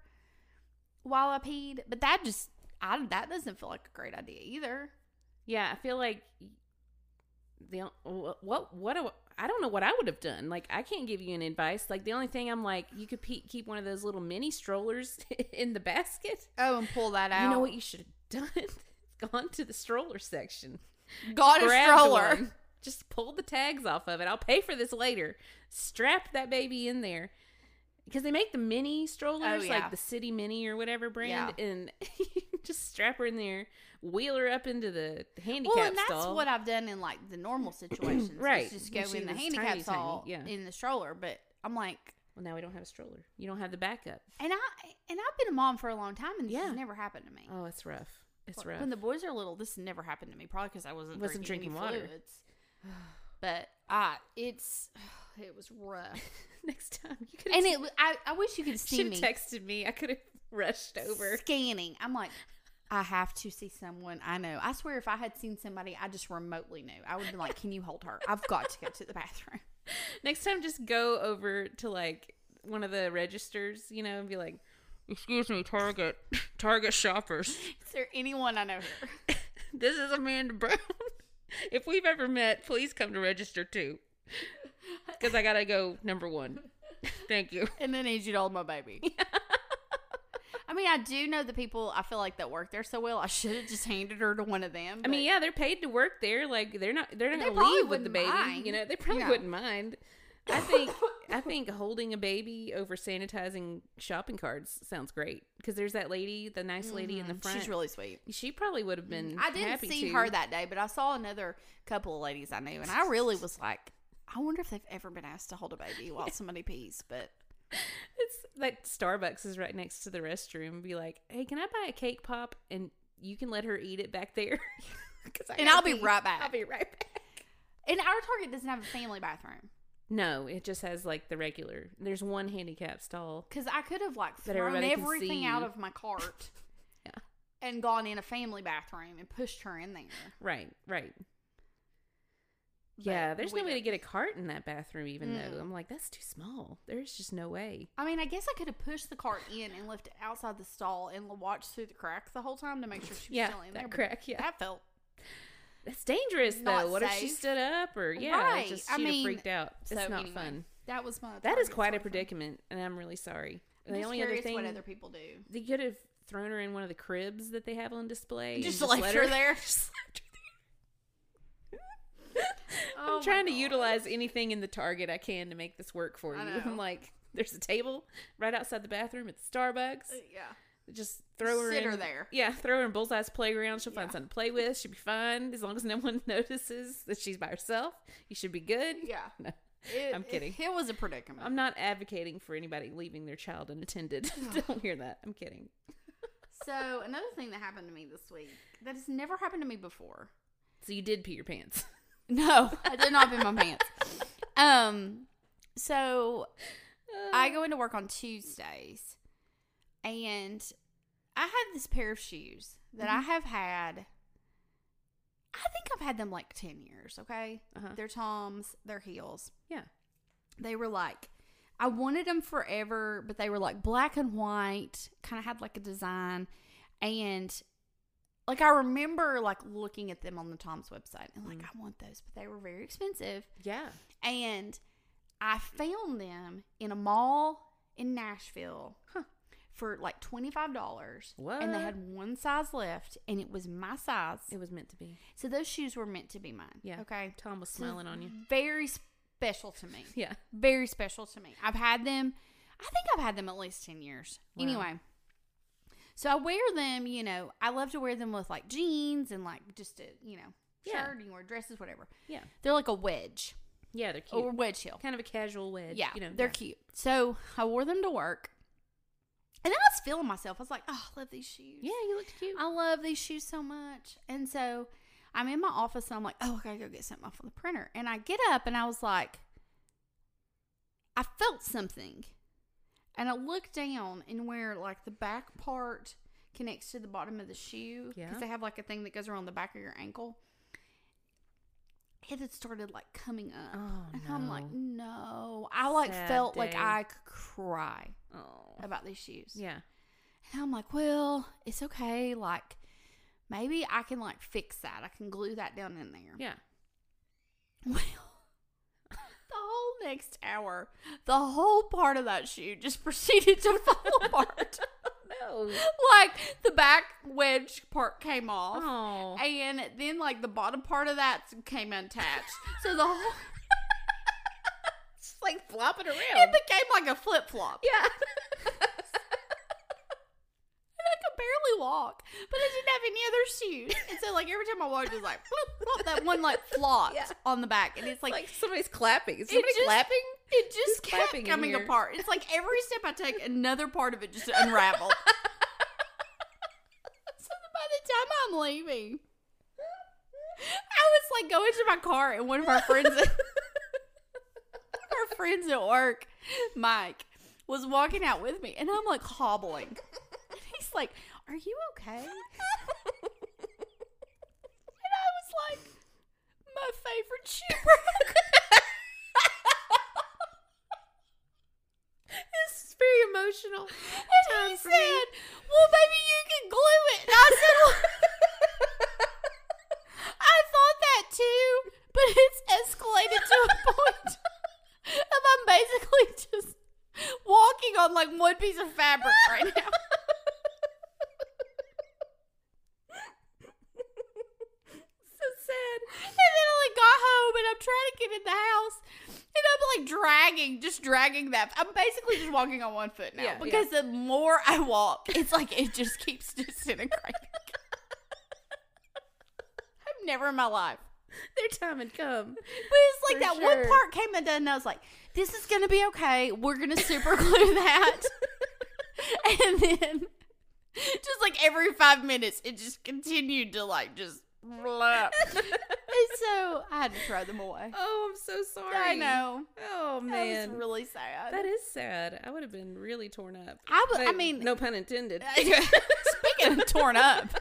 while I peed. But that just, I, that doesn't feel like a great idea either. Yeah, I feel like the what what what do, I don't know what I would have done. Like I can't give you an advice. Like the only thing I'm like you could pe- keep one of those little mini strollers [LAUGHS] in the basket. Oh, and pull that out. You know what you should have done? [LAUGHS] Gone to the stroller section. Got a stroller. one, Just pull the tags off of it. I'll pay for this later. Strap that baby in there. Because they make the mini strollers, Oh, yeah. like the City Mini or whatever brand, Yeah. and [LAUGHS] just strap her in there, wheel her up into the handicap Well, and that's stall. what I've done in like the normal [CLEARS THROAT] situations. Right. Just go in the handicap tiny, tiny, stall yeah. in the stroller. But I'm like, Well, now we don't have a stroller. You don't have the backup. and I and I've been a mom for a long time, and this Yeah. has never happened to me. Oh, it's rough. It's rough. When the boys are little, this never happened to me. Probably because I wasn't, Wasn't drinking, drinking water. fluids. [SIGHS] But I, it's [SIGHS] it was rough, [LAUGHS] Next time you could and it. I I wish you could [LAUGHS] see me texted me. I could have rushed over. scanning. I'm like, I have to see someone I know. I swear, if I had seen somebody I just remotely knew, I would be like, "Can you hold her? I've got to go to the bathroom." [LAUGHS] Next time, just go over to like one of the registers, you know, and be like, "Excuse me, Target, [LAUGHS] Target shoppers. Is there anyone I know here? [LAUGHS] This is Amanda Brown. if we've ever met, please come to register too, because I gotta go number one. Thank you. and then need you to hold my baby. I mean, I do know the people I feel like that work there so well. I should have just handed her to one of them. I mean, yeah, they're paid to work there. Like they're not they're not They gonna leave with the baby. mind, You know, they probably know. wouldn't mind. I think [LAUGHS] I think holding a baby over sanitizing shopping carts sounds great because there's that lady, the nice lady in the Mhm. front. She's really sweet. she probably would have been. I didn't see to. her that day, but I saw another couple of ladies I knew, and I really [LAUGHS] was like, I wonder if they've ever been asked to hold a baby while [LAUGHS] somebody pees. But It's like Starbucks is right next to the restroom. Be like, hey, can I buy a cake pop and you can let her eat it back there? [LAUGHS] And I'll be pee. right back. I'll be right back. and our Target doesn't have a family bathroom No, it just has like the regular. There's one handicap stall. because I could have like thrown everything out of my cart. [LAUGHS] Yeah. And gone in a family bathroom and pushed her in there. Right, right. Yeah, there's no way to get a cart in that bathroom, even though Mm. I'm like, that's too small. There's just no way. I mean, I guess I could have pushed the cart in and left it outside the stall and watched through the crack the whole time to make sure she was Yeah, still in that there. crack, yeah. that felt That's dangerous, though. What if she stood up or yeah, Right. just I she'd have mean, freaked out. It's so not anyway, fun. That was my. That is quite a predicament, and I'm really sorry. I'm the just only other thing what other people do. they could have thrown her in one of the cribs that they have on display. and [LAUGHS] Just left her there? Just left her Oh I'm trying to utilize anything in the Target I can to make this work for you. I'm [LAUGHS] like, there's a table right outside the bathroom at Starbucks. Uh, Yeah. Just throw her Sit in her there. Yeah, throw her in Bullseye's playground. She'll find Yeah. something to play with. She'll be fine as long as no [LAUGHS] one notices that she's by herself. You should be good. Yeah. [LAUGHS] No, It- I'm kidding. It, it was a predicament. I'm not advocating for anybody leaving their child unattended. Don't hear that. I'm kidding. so another thing that happened to me this week that has never happened to me before. So you did pee your pants. No, I did not pee my pants. Um, so I go into work on Tuesdays, and I had this pair of shoes that I have had. I think I've had them like ten years. Okay, Uh-huh. they're Toms, they're heels. Yeah. They were like, I wanted them forever, but they were like black and white, kind of had like a design, and like I remember like looking at them on the Tom's website and like Mm. I want those, but they were very expensive. Yeah. And I found them in a mall in Nashville Huh. for like twenty five dollars. What? And they had one size left, and it was my size. It was meant to be. So those shoes were meant to be mine. Yeah. Okay. Tom was So smiling on you. Very special to me. [LAUGHS] Yeah. Very special to me. I've had them. I think I've had them at least ten years. Wow. Anyway. So I wear them, you know, I love to wear them with like jeans and like just a, you know, Yeah. shirt, you can wear dresses, whatever. Yeah. They're like a wedge Yeah, they're cute. or wedge heel. kind of a casual wedge. Yeah, You know, they're yeah. cute. So I wore them to work. And then I was feeling myself. I was like, oh, I love these shoes. Yeah, you look cute. I love these shoes so much. And so I'm in my office and I'm like, oh, I gotta go get something off of the printer. And I get up and I was like, I felt something. And I look down and where like the back part connects to the bottom of the shoe. Yeah. Because they have like a thing that goes around the back of your ankle. It had started like coming up. Oh, and I'm like, no. no. I like Sad felt like. I could cry Oh. about these shoes. Yeah. And I'm like, well, it's okay. Like, maybe I can like fix that. I can glue that down in there. Yeah. [LAUGHS] Well, next hour, the whole part of that shoe just [LAUGHS] proceeded to fall apart. [LAUGHS] No. like the back wedge part came off. Oh. And then like the bottom part of that came unattached. [LAUGHS] so the whole It's like flopping around. it became like a flip flop. Yeah. And I could barely walk, but I didn't have any other shoes. And so, like, every time I walked, it was like, flip, [LAUGHS] flop, that one, like, flopped Yeah. on the back. And it's like, like, somebody's clapping. Is it just- clapping? it just Who's kept coming here? apart. It's like every step I take, another part of it just unraveled. [LAUGHS] so by the time I'm leaving, I was like going to my car, and one of our friends, our friends at work, Mike, was walking out with me, and I'm like hobbling. Like, "Are you okay?" [LAUGHS] And I was like, "My favorite shoe [LAUGHS] broke." This is very emotional. And Time he for said, me. "Well, maybe you can glue it." And I said, well, [LAUGHS] "I thought that too, but it's escalated to a point of I'm basically just walking on like one piece of fabric right now." So sad. And then I like got home and I'm trying to get in the house. And I'm like dragging, just dragging that. I'm basically just walking on one foot now Yeah, because the more I walk, it's like it just keeps disintegrating. [LAUGHS] I've never in my life. Their time had come. But it's like that sure. one part came undone and I was like, this is going to be okay. We're going to super glue that. [LAUGHS] and then just like every five minutes, it just continued to like just. Blah. and [LAUGHS] so I had to throw them away. Oh, I'm so sorry. I know. Oh That man, was really sad. that is sad. I would have been really torn up. I w- I But mean- no pun intended. [LAUGHS] Speaking of torn up, [LAUGHS]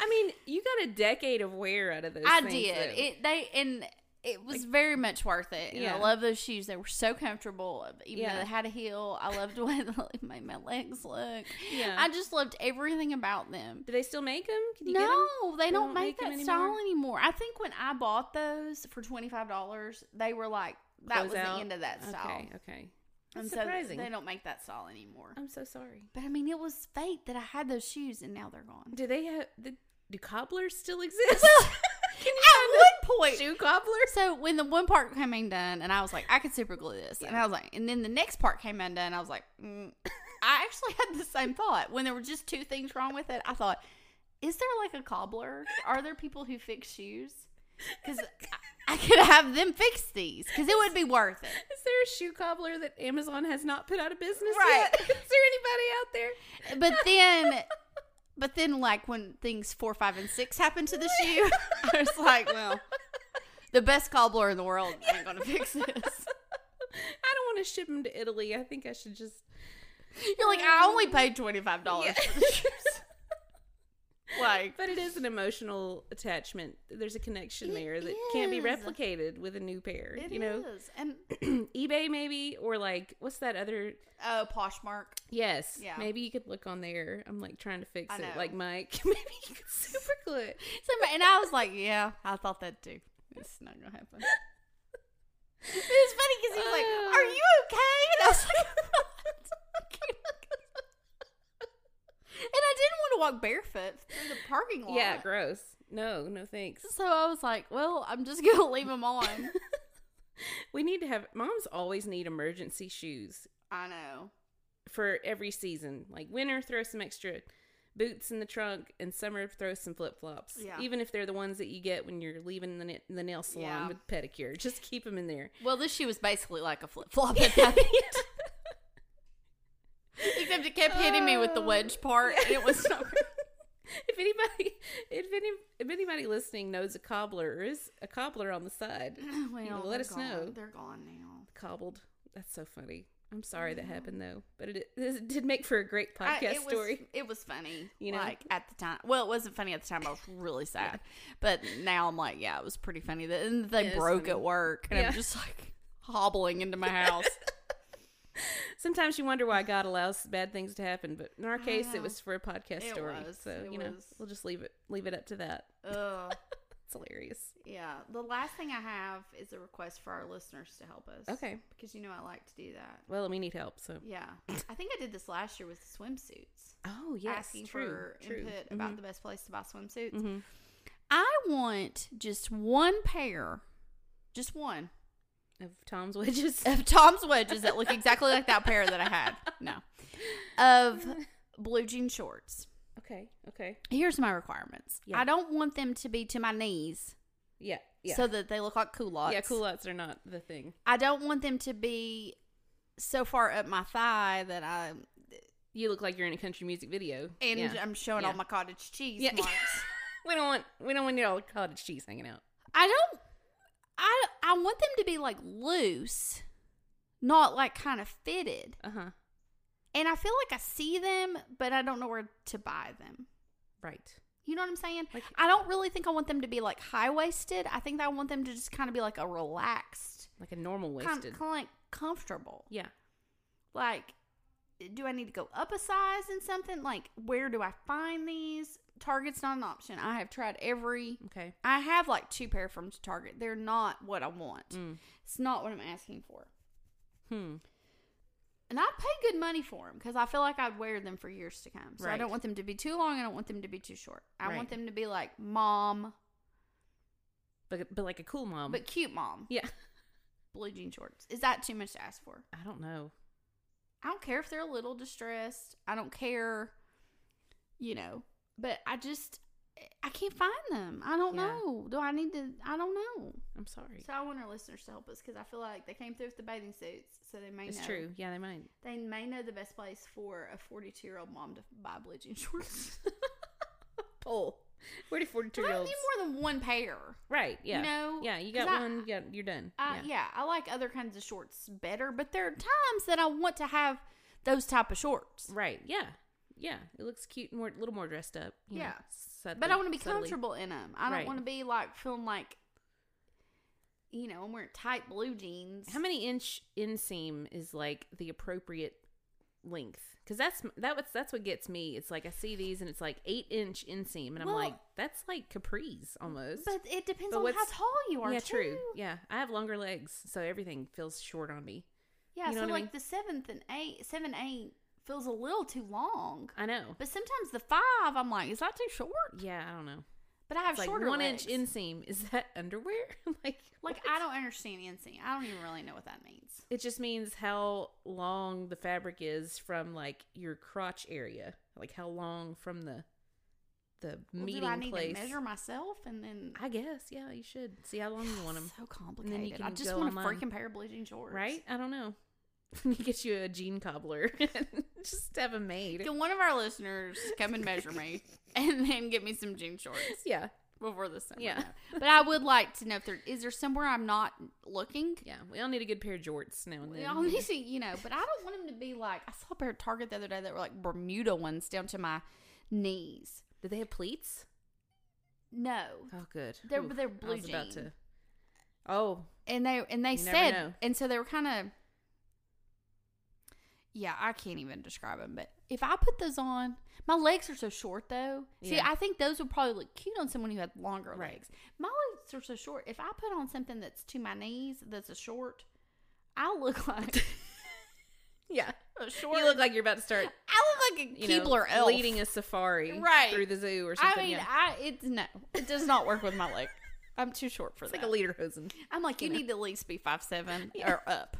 I mean, you got a decade of wear out of those. I things, did. though. It they and it was very much worth it. And Yeah. I love those shoes. They were so comfortable. Even Yeah. though they had a heel, I loved the way they made my legs look. Yeah. I just loved everything about them. Do they still make them? Can you get 'em? No, they, don't, don't make, make that anymore? style anymore. I think when I bought those for twenty five dollars, they were like that Close was out? the end of that style. Okay, okay. and That's so surprising. they don't make that style anymore. I'm so sorry. But I mean, it was fate that I had those shoes, and now they're gone. Do they have? The, do cobblers still [LAUGHS] exist? [LAUGHS] Can you [LAUGHS] point, shoe cobbler. So when the one part came undone, and I was like, I could super glue this, and I was like, and then the next part came undone, I was like, mm. [LAUGHS] I actually had the same thought when there were just two things wrong with it. I thought, is there like a cobbler? Are there people who fix shoes? Because I, I could have them fix these because it would be worth it. Is there a shoe cobbler that Amazon has not put out of business Right. yet? [LAUGHS] Is there anybody out there? But then, but then, like when things four, five, and six happened to the shoe, I was [LAUGHS] like, well, the best cobbler in the world ain't gonna fix this. [LAUGHS] I don't want to ship them to Italy. I think I should just. You're like, I only paid twenty five dollars Yeah. for the shoes. [LAUGHS] like, But it is an emotional attachment. There's a connection there that can't be replicated with a new pair. it you know, is. and [CLEARS THROAT] eBay maybe, or like what's that other? oh, Poshmark. Yes, Yeah. Maybe you could look on there. I'm like trying to fix it, like Mike. [LAUGHS] maybe you could super glue it. And I was like, yeah, I thought that too. It's not gonna happen. [LAUGHS] It was funny because he was like, Oh. "Are you okay?" And I was like, "And I didn't want to walk barefoot through the parking [LAUGHS] lot." Yeah, gross. No, no thanks. So I was like, "Well, I'm just gonna [LAUGHS] leave them on." [LAUGHS] We need to have moms always need emergency shoes I know. for every season. Like winter, throw some extra boots in the trunk, and summer, throw some flip flops. Yeah. Even if they're the ones that you get when you're leaving the, na- the nail salon Yeah. with pedicure, just keep them in there. Well, this shoe was basically like a flip flop at that point. It kept hitting me with the oh. wedge part, and [LAUGHS] it was not. if anybody, if any, if anybody listening knows a cobbler or is a cobbler on the side, [CLEARS THROAT] well, know, let us gone. know. They're gone now. cobbled. That's so funny. I'm sorry that happened though, but it, it did make for a great I- podcast it was, story. It was funny, You know? like at the time. Well, it wasn't funny at the time. I was really [LAUGHS] sad, but now I'm like, yeah, it was pretty funny. That and they Yeah, broke at work, and Yeah. I'm just like hobbling into my house. [LAUGHS] [LAUGHS] Sometimes you wonder why God allows bad things to happen, but in our case, it was for a podcast It story. was. So It you know, was. we'll just leave it leave it up to that. [LAUGHS] Ugh. It's hilarious. Yeah. The last thing I have is a request for our listeners to help us. Okay. Because you know I like to do that. Well, we need help. So Yeah. [LAUGHS] I think I did this last year with swimsuits. oh yes, asking true, for true. input about the best place to buy swimsuits. hmm I want just one pair, just one of Tom's [LAUGHS] wedges. of Tom's wedges that look exactly like that pair that I had. No, of blue jean shorts. okay, okay, Here's my requirements. Yeah. I don't want them to be to my knees yeah, yeah, so that they look like culottes. yeah. Culottes are not the thing. I don't want them to be so far up my thigh that I You look like you're in a country music video, and yeah. I'm showing Yeah. all my cottage cheese Yeah. marks. [LAUGHS] we don't want we don't want your cottage cheese hanging out. I don't. I I want them to be like loose, not like kind of fitted. Uh huh. And I feel like I see them, but I don't know where to buy them. Right. You know what I'm saying? Like- I don't really think I want them to be like high waisted. I think I want them to just kind of be like a relaxed, Like a normal waisted. kind of like comfortable. Yeah. Like, do I need to go up a size in something? Like, where do I find these? Target's not an option. I have tried every. Okay. I have like two pair from Target. They're not what I want. Mm. It's not what I'm asking for. Hmm. And I pay good money for them because I feel like I'd wear them for years to come. So I don't want them to be too long. I don't want them to be too short. I Right. want them to be like mom, But but like a cool mom. but cute mom. yeah. Blue jean shorts. Is that too much to ask for? I don't know. I don't care if they're a little distressed. I don't care, you know. But I just, I can't find them. I don't Yeah. know. Do I need to? I don't know. I'm sorry. So I want our listeners to help us because I feel like they came through with the bathing suits, so they may It's know. true. Yeah, they might. They may know the best place for a 42 year old mom to buy blue jean shorts. [LAUGHS] Pull. Where do 42 But year I olds? need more than one pair. Right. Yeah. You know, yeah. You got I- one. You got, you're done. I, yeah. yeah. I like other kinds of shorts better, but there are times that I want to have those type of shorts. Right. Yeah. Yeah. It looks cute and more, a little more dressed up. you know, Yeah. subtly- But I want to be subtly. comfortable in them. I don't Right. want to be like feeling like, you know, I'm wearing tight blue jeans. How many inch inseam is like the appropriate length? Because that's that what's that's what gets me. It's like I see these and it's like eight inch inseam, and I'm Well- like, that's like capris almost. But it depends But on how tall you are. yeah, too. true. Yeah, I have longer legs, so everything feels short on me. Yeah, You know so what I like mean? the seventh and eight, seven, eight feels a little too long. I know. But sometimes the five, I'm like, is that too short? Yeah, I don't know. But I have It's like shorter one legs. inch inseam. Is that underwear? [LAUGHS] like, Like what? I don't understand inseam. I don't even really know what that means. It just means how long the fabric is from like your crotch area, like how long from the the Well, meeting do I need place. to measure myself and then? I guess, yeah, you should see how long you want them, [SIGHS] So complicated. I just want a freaking pair of blue jean shorts. right? I don't know. [LAUGHS] you get you a jean cobbler, [LAUGHS] and just have them made. Can one of our listeners come and measure me and then get me some jean shorts Yeah, before the summer? Yeah. But I would like to know if there is there somewhere I'm not looking. yeah. We all need a good pair of jorts now and then. We all need to, you know, but I don't want them to be like I saw a pair at Target the other day that were like Bermuda ones down to my knees. Did they have pleats? No, Oh, good. They're- Oof, they're I blue about jean. to. Oh, and they and they said and so they were kind of yeah, I can't even describe them. But if I put those on, my legs are so short though. See, Yeah. I think those would probably look cute on someone who had longer Right. legs. My legs are so short. If I put on something that's to my knees, that's a short, I look [LAUGHS] like [LAUGHS] Yeah. a short. You look like you're about to start, I look like a you Keebler know, elf. leading a safari Right. through the zoo or something. I mean, yeah. I it's no, it does not work with my leg. I'm too short for It's that. like a lederhosen. I'm like, you need to at least be five seven [LAUGHS] or up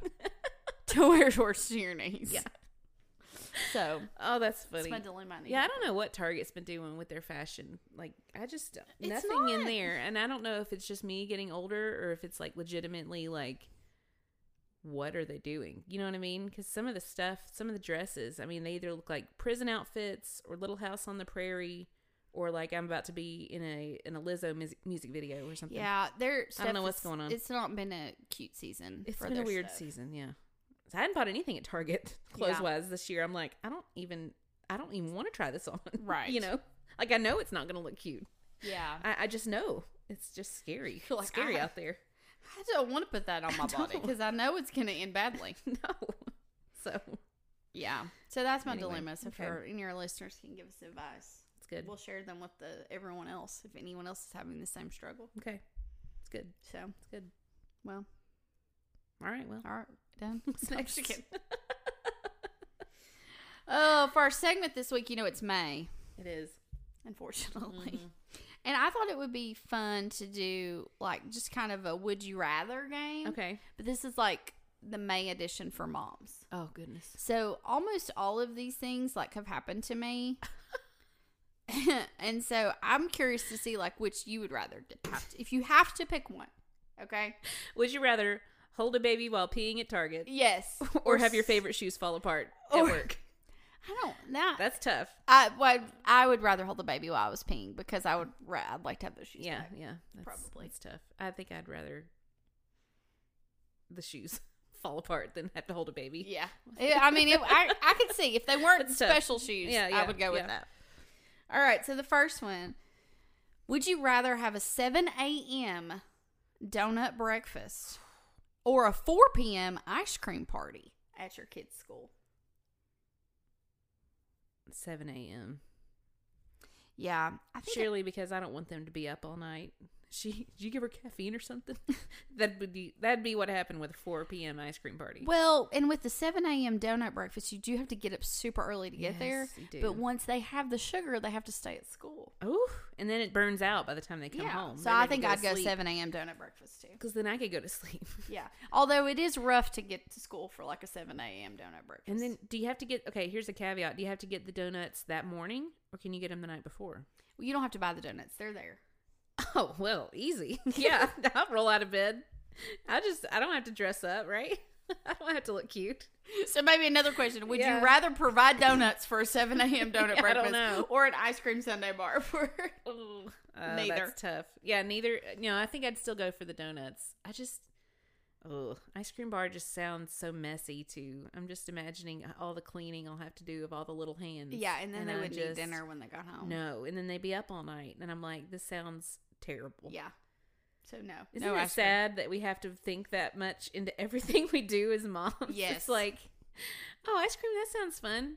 [LAUGHS] to wear shorts to your knees. Yeah. So Oh, that's funny. my dilemma. Yeah, I don't know what Target's been doing with their fashion. Like, I just It's nothing in there, and I don't know if it's just me getting older or if it's like legitimately like, what are they doing? You know what I mean? Because some of the stuff, some of the dresses, I mean, they either look like prison outfits or Little House on the Prairie, or like I'm about to be in a in a Lizzo music, music video or something. Yeah, there. I don't know what's going on. It's not been a cute season. It's been a weird stuff. season, yeah. I hadn't bought anything at Target [LAUGHS] Yeah. clothes wise this year. I'm like, I don't even, I don't even want to try this on. [LAUGHS] Right. you know, like I know it's not going to look cute. Yeah, I, I just know it's just scary. [LAUGHS] Like, scary I- out there. I don't want to put that on my body because I know it's going to end badly. no. So Yeah. So that's my Anyway, dilemma. So okay. for any of our listeners can give us advice, it's good. we'll share them with the everyone else if anyone else is having the same struggle. okay, it's good. So It's good. well, All right. Well, all right, done. [LAUGHS] next? just. [LAUGHS] Oh, for our segment this week, you know it's May, It is. unfortunately. Mhm. And I thought it would be fun to do like just kind of a would you rather game. Okay. But this is like the May edition for moms. Oh goodness. So almost all of these things like have happened to me. [LAUGHS] and so I'm curious to see like which you would rather have to, if you have to pick one. Okay? Would you rather hold a baby while peeing at Target, Yes. [LAUGHS] or have your favorite shoes fall apart or- at work? [LAUGHS] I don't that That's tough. I would I would rather hold the baby while I was peeing because I would I'd like to have those shoes. Yeah, back. yeah. That's, Probably. It's tough. I think I'd rather the shoes [LAUGHS] fall apart than have to hold a baby. Yeah. I mean, it, I I could see if they weren't That's tough. special shoes, Yeah, yeah, I would go with yeah. that. All right. So the first one: Would you rather have a seven a.m. donut breakfast or a four p.m. ice cream party at your kid's school? 7 a.m. Yeah, I. Surely because I don't want them to be up all night. She, did you give her caffeine or something? [LAUGHS] that would be that'd be what happened with a 4 p.m. ice cream party. well, and with the seven a.m. donut breakfast, you do have to get up super early to get there. You do. But once they have the sugar, they have to stay at school. Oh, and then it burns out by the time they come home. So I think I'd go seven a.m. donut breakfast too. because then I could go to sleep. [LAUGHS] Yeah. Although it is rough to get to school for like a 7 a.m. donut breakfast. And then, do you have to get? Okay, here's a caveat: Do you have to get the donuts that morning, or can you get them the night before? Well, you don't have to buy the donuts, they're there. Oh well, easy. [LAUGHS] Yeah, I'll roll out of bed. I just I don't have to dress up, right? [LAUGHS] I don't have to look cute. So maybe another question Would Yeah. you rather provide [LAUGHS] donuts for a 7 a.m. donut Yeah, I breakfast don't know. or an ice cream sundae bar for. Uh, Neither. That's tough. Yeah, neither. You know, I think I'd still go for the donuts. I just, oh, ice cream bar just sounds so messy too. I'm just imagining all the cleaning I'll have to do of all the little hands. Yeah, and then they I would just- eat dinner when they got home. No, and then they'd be up all night, and I'm like, this sounds terrible. Yeah. So no. Isn't no it sad that we have to think that much into [LAUGHS] everything we do as moms? Yes. It's like, oh, ice cream, that sounds fun.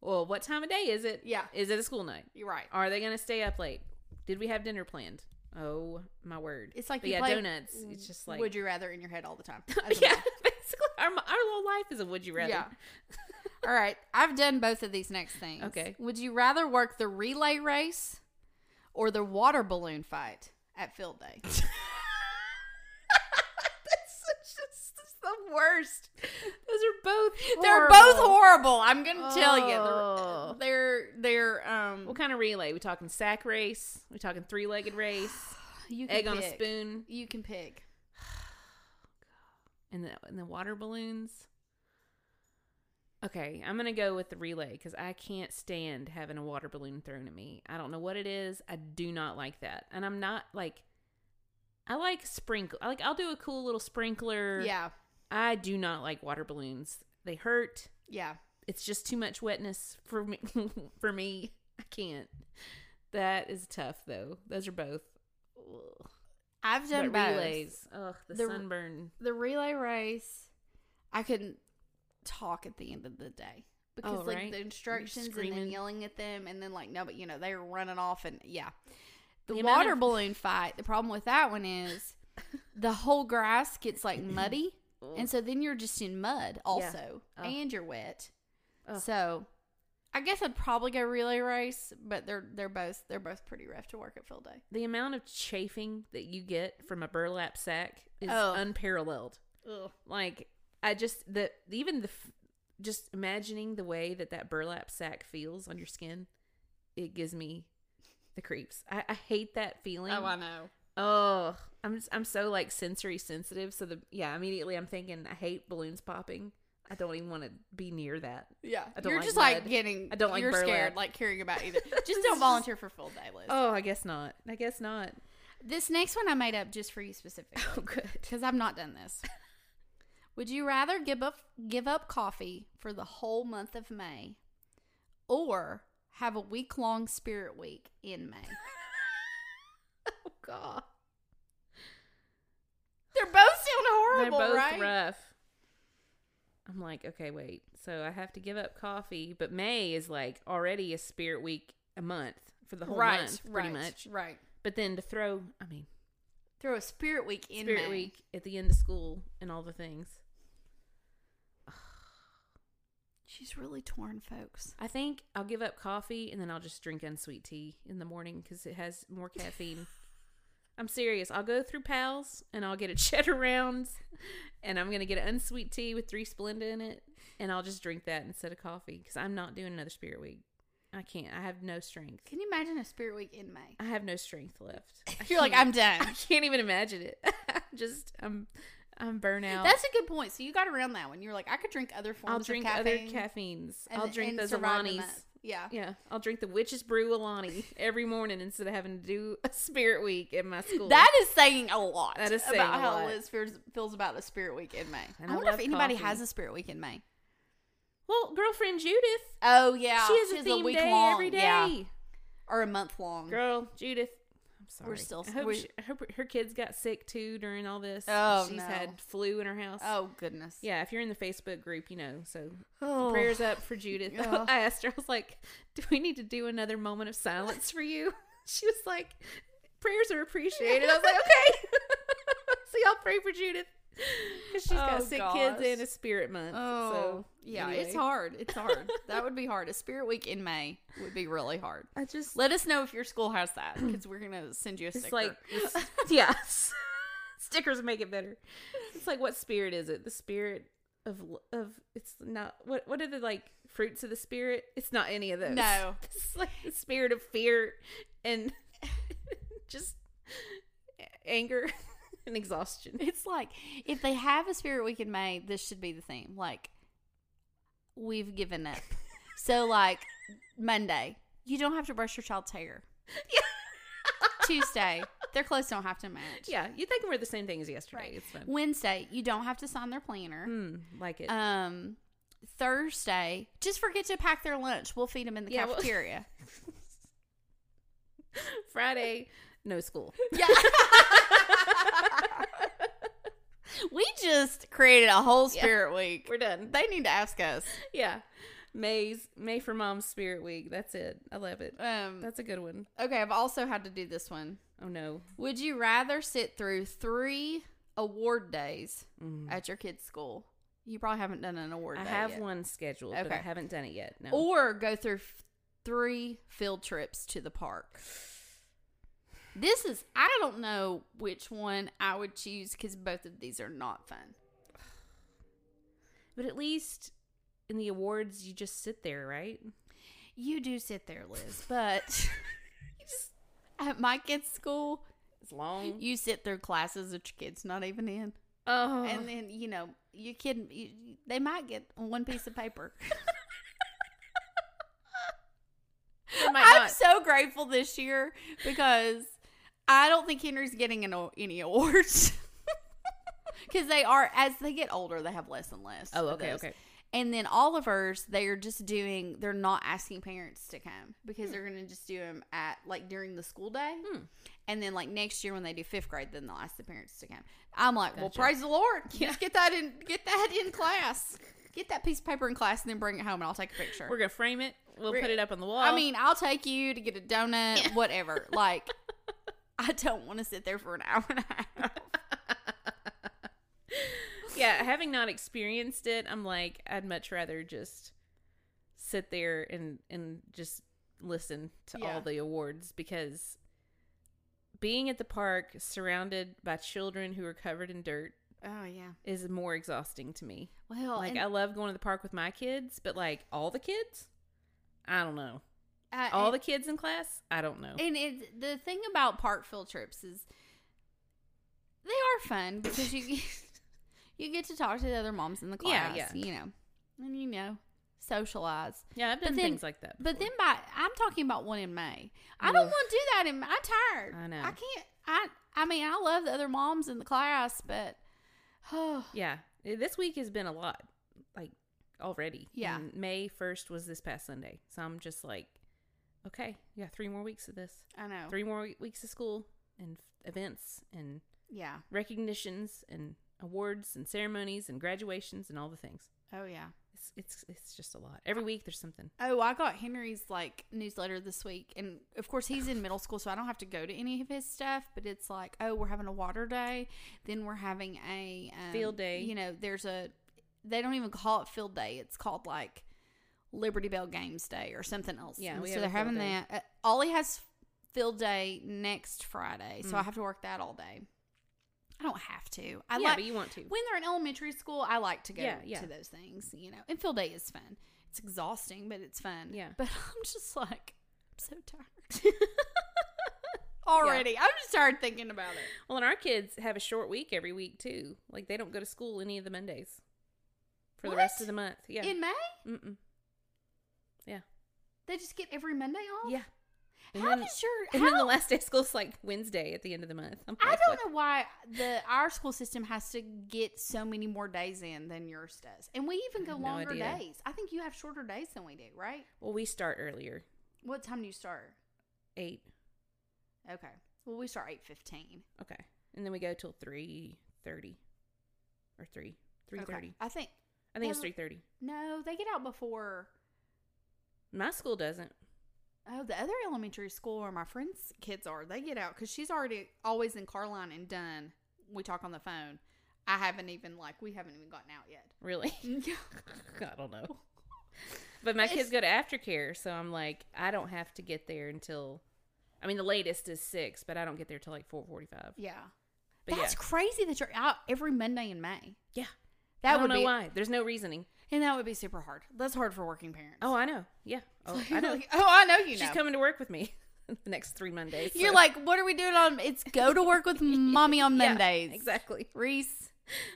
Well, what time of day is it? Yeah. Is it a school night? You're right. Are they going to stay up late? Did we have dinner planned? Oh, my word. It's like But you yeah, play donuts. It's just like, Would you rather in your head all the time? [LAUGHS] yeah, [LAUGHS] basically, our, our whole life is a would you rather. Yeah. All right. I've done both of these next things. Okay. Would you rather work the relay race or the water balloon fight at field day? [LAUGHS] That's such just the worst. Those are both. They're both horrible. I'm gonna tell you. Oh. They're they're, they're um What kind of relay? We talking sack race? We talking three legged race? [SIGHS] you can Egg on a pick. spoon? You can pick. [SIGHS] And the and the water balloons. Okay, I'm gonna go with the relay because I can't stand having a water balloon thrown at me. I don't know what it is. I do not like that, and I'm not like. I like sprinkle. Like I'll do a cool little sprinkler. Yeah. I do not like water balloons. They hurt. Yeah. It's just too much wetness for me. [LAUGHS] for me, I can't. That is tough though. Those are both. Ugh. I've done But relays. Ugh, the, The- sunburn. The relay race, I couldn't talk at the end of the day oh, because Oh, like right. the instructions and then yelling at them and then like no but you know they're running off and yeah the, The water of- balloon fight the problem with that one is [LAUGHS] the whole grass gets like muddy and so then you're just in mud also Oh. and you're wet Ugh. so i guess i'd probably go relay race but they're they're both they're both pretty rough to work at field day the amount of chafing that you get from a burlap sack is Oh. unparalleled. Ugh. Like I just the even the just imagining the way that that burlap sack feels on your skin, it gives me the creeps. I, I hate that feeling. Oh, I know Oh, I'm just, I'm so like sensory sensitive. So the yeah, immediately I'm thinking I hate balloons popping. I don't even want to be near that. Yeah, I don't you're like just like getting. I don't like You're burlap. scared, like caring about either. [LAUGHS] Just don't volunteer for full day, Liz. Oh, I guess not. I guess not. This next one I made up just for you specifically [LAUGHS] Oh, good. because I've not done this. [LAUGHS] Would you rather give up give up coffee for the whole month of May, or have a week long Spirit Week in May? [LAUGHS] Oh God. They're both sound horrible, They're both right? rough. I'm like, okay, wait. So I have to give up coffee, but May is like already a spirit week a month for the whole right, month, pretty right, much. Right. But then to throw, I mean, Throw a Spirit Week in spirit May. week at the end of school and all the things. She's really torn, folks. I think I'll give up coffee and then I'll just drink unsweet tea in the morning because it has more caffeine. [LAUGHS] I'm serious. I'll go through Pals and I'll get a [LAUGHS] cheddar rounds and I'm going to get an unsweet tea with three Splenda in it and I'll just drink that instead of coffee because I'm not doing another Spirit Week. I can't. I have no strength. Can you imagine a Spirit Week in May? I have no strength left. I [LAUGHS] You're like, I'm done. I can't even imagine it. Just, I'm, I'm burnout. That's a good point. So you got around that one. You're like, I could drink other forms I'll drink of other caffeines. and- I'll drink those Alanis. Yeah. Yeah, I'll drink the Witch's Brew Alani [LAUGHS] every morning instead of having to do a Spirit Week in my school. That is saying a lot. That is saying about a how. Liz feels, feels about the Spirit Week in May. And I I wonder if anybody coffee. has a Spirit Week in May. well, girlfriend Judith, Oh yeah, she has a theme day every day. yeah, or a month long. Girl, Judith. I'm sorry. We're still- I hope, we're- she, I hope her kids got sick too during all this. Oh, she's no. had flu in her house. Oh goodness. Yeah, if you're in the Facebook group, you know. So Oh. prayers up for Judith. [LAUGHS] Yeah. [LAUGHS] I asked her, I was like, "Do we need to do another moment of silence for you?" [LAUGHS] She was like, "Prayers are appreciated." I was like, "Okay." so y'all pray for Judith [LAUGHS] because she's got Oh, sick gosh. kids and a spirit month. Oh, so yeah, anyway. it's hard. It's hard. [LAUGHS] that would be hard. A Spirit Week in May would be really hard. I just Let us know if your school has that because we're gonna send you a it's sticker. like it's, [LAUGHS] yeah, stickers make it better. It's like what spirit is it? The spirit of of it's not what what are the like fruits of the spirit? It's not any of those. no, It's like the spirit of fear and just anger [LAUGHS] and exhaustion. It's like if they have a Spirit Week in May, this should be the theme. Like we've given up. [LAUGHS] so like Monday, you don't have to brush your child's hair. Yeah. [LAUGHS] Tuesday, their clothes don't have to match. Yeah, you think we're the same thing as yesterday. Right. It's fun. Wednesday, you don't have to sign their planner. Hmm, like it. Um, Thursday, just forget to pack their lunch. We'll feed them in the Yeah, well- cafeteria. Friday, no school. yeah. [LAUGHS] we just created a whole Yeah. spirit week. We're done. They need to ask us. Yeah. May's May for Mom's Spirit Week. That's it. I love it. Um, That's a good one. okay, I've also had to do this one. Oh no. Would you rather sit through three award days Mm. at your kid's school? You probably haven't done an award I have yet. one scheduled, but I haven't done it yet. No. Or go through f- three field trips to the park. This is, I don't know which one I would choose because both of these are not fun. but at least in the awards, you just sit there, right? You do sit there, Liz, but [LAUGHS] just, at my kids' school, It's long. you sit through classes that your kid's not even in. oh, And then, you know, your kid, you, they might get one piece of paper. [LAUGHS] [LAUGHS] I'm not. so grateful this year because I don't think Henry's getting an, any [LAUGHS] awards. Because they are, as they get older, they have less and less. oh, okay, okay. And then Oliver's, they are just doing, they're not asking parents to come because they're going to just do them at, like, during the school day. Hmm. And then, like, next year when they do fifth grade, then they'll ask the parents to come. I'm like, well, praise the Lord. Yeah. Just get that in, get that in class. Get that piece of paper in class and then bring it home and I'll take a picture. We're gonna frame it. We'll We're- put it up on the wall. I mean, I'll take you to get a donut, whatever. Like, [LAUGHS] I don't want to sit there for an hour and a half. yeah, having not experienced it, I'm like, I'd much rather just sit there and and just listen to Yeah. all the awards because being at the park surrounded by children who are covered in dirt Oh yeah. is more exhausting to me. Well, Like I love going to the park with my kids, but like all the kids, I don't know. I- All the kids in class, I don't know. And it, the thing about park field trips is they are fun because you get, [LAUGHS] you get to talk to the other moms in the class, yeah. you know, and you know, socialize. Yeah, I've done then- things like that. But then by I'm talking about one in May. I don't want to do that. In, I'm tired. I know. I can't. I I mean, I love the other moms in the class, but oh yeah, eh, this week has been a lot, like already. Yeah. And May first was this past Sunday, so I'm just like, okay, yeah, three more weeks of this, I know. three more weeks of school and f- events and Yeah. recognitions and awards and ceremonies and graduations and all the things. Oh yeah. It's it's it's just a lot. Every week there's something. Oh, I got Henry's like newsletter this week, and of course he's in middle school, so I don't have to go to any of his stuff. But it's like, oh, we're having a water day, then we're having a um, Field day. You know, there's a they don't even call it field day; it's called like Liberty Bell Games Day or something else. Yeah, so they're having day. that. Uh, Ollie has field day next Friday, so Mm. I have to work that all day. I don't have to. I yeah, like but you want to. when they're in elementary school, I like to go Yeah, yeah. to those things, you know. And field day is fun. It's exhausting, but it's fun. Yeah. But [LAUGHS] I'm just like, I'm so tired. [LAUGHS] [LAUGHS] Already. I'm just tired thinking about it. Well, and our kids have a short week every week too. Like they don't go to school any of the Mondays for the rest of the month. Yeah. In May, Mm-mm. They just get every Monday off? Yeah. And How then, does your and how, then the last day of school is like Wednesday at the end of the month. I'm I don't what? know why the our school system has to get so many more days in than yours does. And we even go have no longer days. I think you have shorter days than we do, right? Well, we start earlier, What time do you start? eight. Okay. Well, we start 8:15. Okay, and then we go till three thirty, or three three thirty. Okay. I think I think it's three thirty. no, they get out before My school doesn't. Oh, the other elementary school where my friend's kids are, they get out because she's already always in Carline and done. We talk on the phone. I haven't even like we haven't even gotten out yet. Really? [LAUGHS] [LAUGHS] I don't know. But my It's- kids go to aftercare, so I'm like, I don't have to get there until. I mean, the latest is six, but I don't get there till like four forty-five. yeah, But that's yeah, crazy that you're out every Monday in May. yeah. That I don't would know be, why. There's no reasoning. And that would be super hard. That's hard for working parents. Oh, I know. Yeah. Oh, [LAUGHS] I know. like, oh, I know you She's know. coming to work with me [LAUGHS] the next three Mondays. You're like, what are we doing on? It's go to work with [LAUGHS] mommy on Yeah, Mondays. exactly. Reese,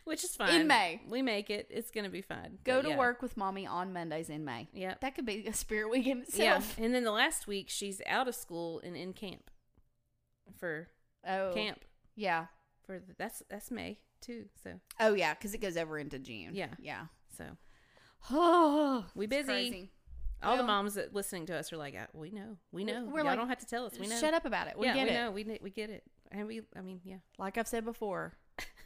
Which is fine. In May. We make it. It's gonna be fun. go But to yeah. work with mommy on Mondays in May. Yeah. That could be a spirit week in Yeah. And then the last week she's out of school and in camp for Oh, camp Yeah. for the, that's that's May too. So Oh yeah, because it goes over into June. Yeah. Yeah. so Oh, [SIGHS] we busy. crazy. All the moms that listening to us are like, "Uh, we know, we know. We're Y'all like, don't have to tell us. We know. Shut up about it. We yeah, get we it. know. We kn- we get it. And we, I mean, yeah, Like I've said before,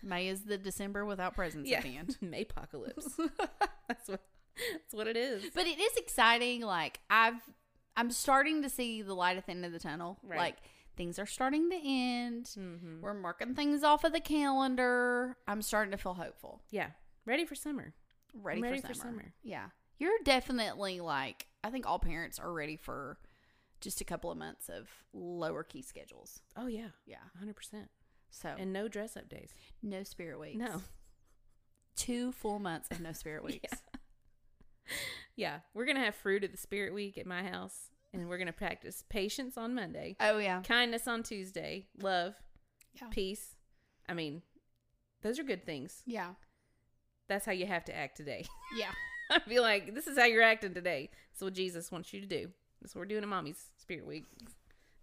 May is the December without presents yeah. at the end. [LAUGHS] May apocalypse. [LAUGHS] that's what that's what it is. But it is exciting. Like I've, I'm starting to see the light at the end of the tunnel. Right. Like things are starting to end. Mm-hmm. We're marking things off of the calendar. I'm starting to feel hopeful. Yeah, ready for summer. Ready, ready for, for summer. summer. Yeah, you're definitely like. I think all parents are ready for just a couple of months of lower key schedules. Oh yeah, Yeah. hundred percent. So And no dress up days. no spirit weeks. No. Two full months of no spirit [LAUGHS] weeks. Yeah, we're gonna have fruit of the spirit week at my house, and we're gonna practice patience on Monday, Oh yeah. kindness on Tuesday, love, Yeah. peace. I mean, those are good things. Yeah. That's how you have to act today. [LAUGHS] Yeah. I feel like this is how you're acting today. That's what Jesus wants you to do. That's what we're doing at Mommy's Spirit Week.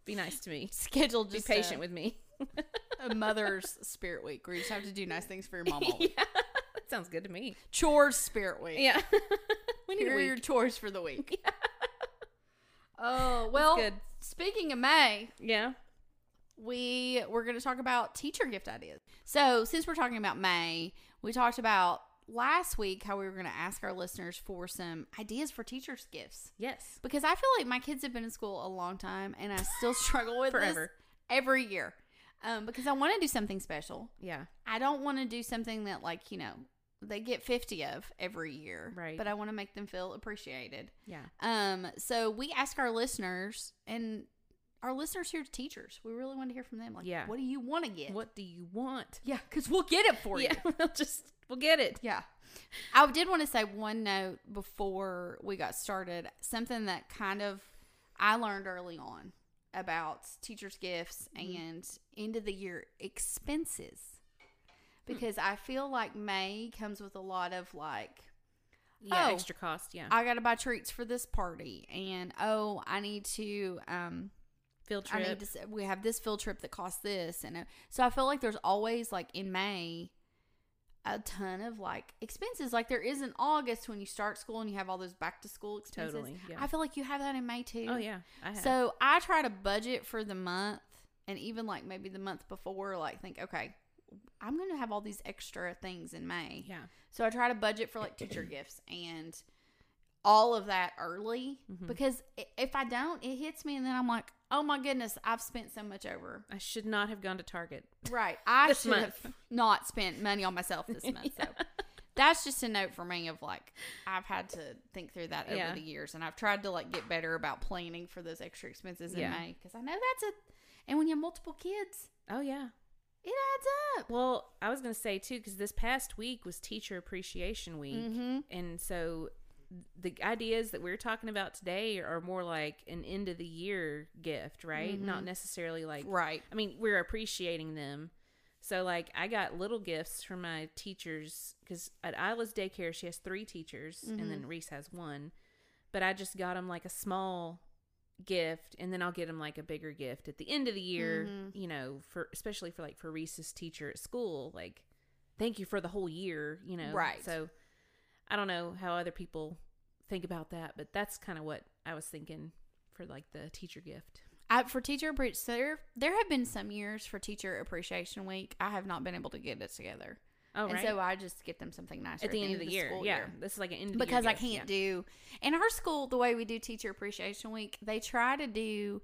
Be nice to me. [LAUGHS] Scheduled Be just patient a, with me. [LAUGHS] a mother's spirit week where you just have to do nice things for your mom all week. yeah, that sounds good to me. Chores spirit week. Yeah, we need Here are your chores for the week. Oh well. Speaking of May, Yeah, we we're going to talk about teacher gift ideas. So since we're talking about May, we talked about last week how we were going to ask our listeners for some ideas for teachers' gifts Yes. because I feel like my kids have been in school a long time and I still [LAUGHS] struggle with Forever. this every year. Um, because I want to do something special. Yeah. I don't want to do something that like you know they get fifty of every year, Right. But I want to make them feel appreciated. Yeah. Um, so we ask our listeners and our listeners here, are teachers. We really want to hear from them. Like, Yeah. what do you want to get? What do you want? Yeah, because we'll get it for yeah. you. [LAUGHS] We'll just we'll get it. Yeah. I did want to say one note before we got started. Something that kind of I learned early on about teachers' gifts and end of the year expenses. Because I feel like May comes with a lot of like, Yeah. Oh. Extra cost. Yeah. I got to buy treats for this party, and oh, I need to um, Field I trip. need to. We have this field trip that costs this, and uh, so I feel like there's always like in May a ton of like expenses. Like there is in August when you start school and you have all those back to school expenses. Totally, yeah. I feel like you have that in May too. oh yeah. I have. So I try to budget for the month, and even like maybe the month before, like think, okay, I'm going to have all these extra things in May. yeah. So I try to budget for like teacher gifts and all of that early Mm-hmm. because if I don't, it hits me and then I'm like, oh my goodness, I've spent so much over. I should not have gone to Target. Right. I should month. have [LAUGHS] not spent money on myself this month. So [LAUGHS] that's just a note for me of like I've had to think through that over Yeah. the years and I've tried to like get better about planning for those extra expenses in Yeah. May because I know that's a and when you have multiple kids, Oh yeah. it adds up. Well, I was gonna say too because this past week was Teacher Appreciation Week, Mm-hmm. and so the ideas that we're talking about today are more like an end of the year gift, right? Not mm-hmm. necessarily like Right. I mean, we're appreciating them. So, like, I got little gifts from my teachers because at Isla's daycare, she has three teachers, and then mm-hmm. Reese has one. But I just got them like a small gift, and then I'll get them like a bigger gift at the end of the year. Mm-hmm. You know, for especially for like for Reese's teacher at school, like, thank you for the whole year. You know, Right. So, I don't know how other people think about that, but that's kind of what I was thinking for like the teacher gift. I, for teacher appreciation, there there have been some years for teacher appreciation week I have not been able to get it together, Oh, and right. so I just get them something nice at the end of the year. school Yeah, this is like an end of the year because I gift, can't yeah. do in our school the way we do teacher appreciation week. They try to do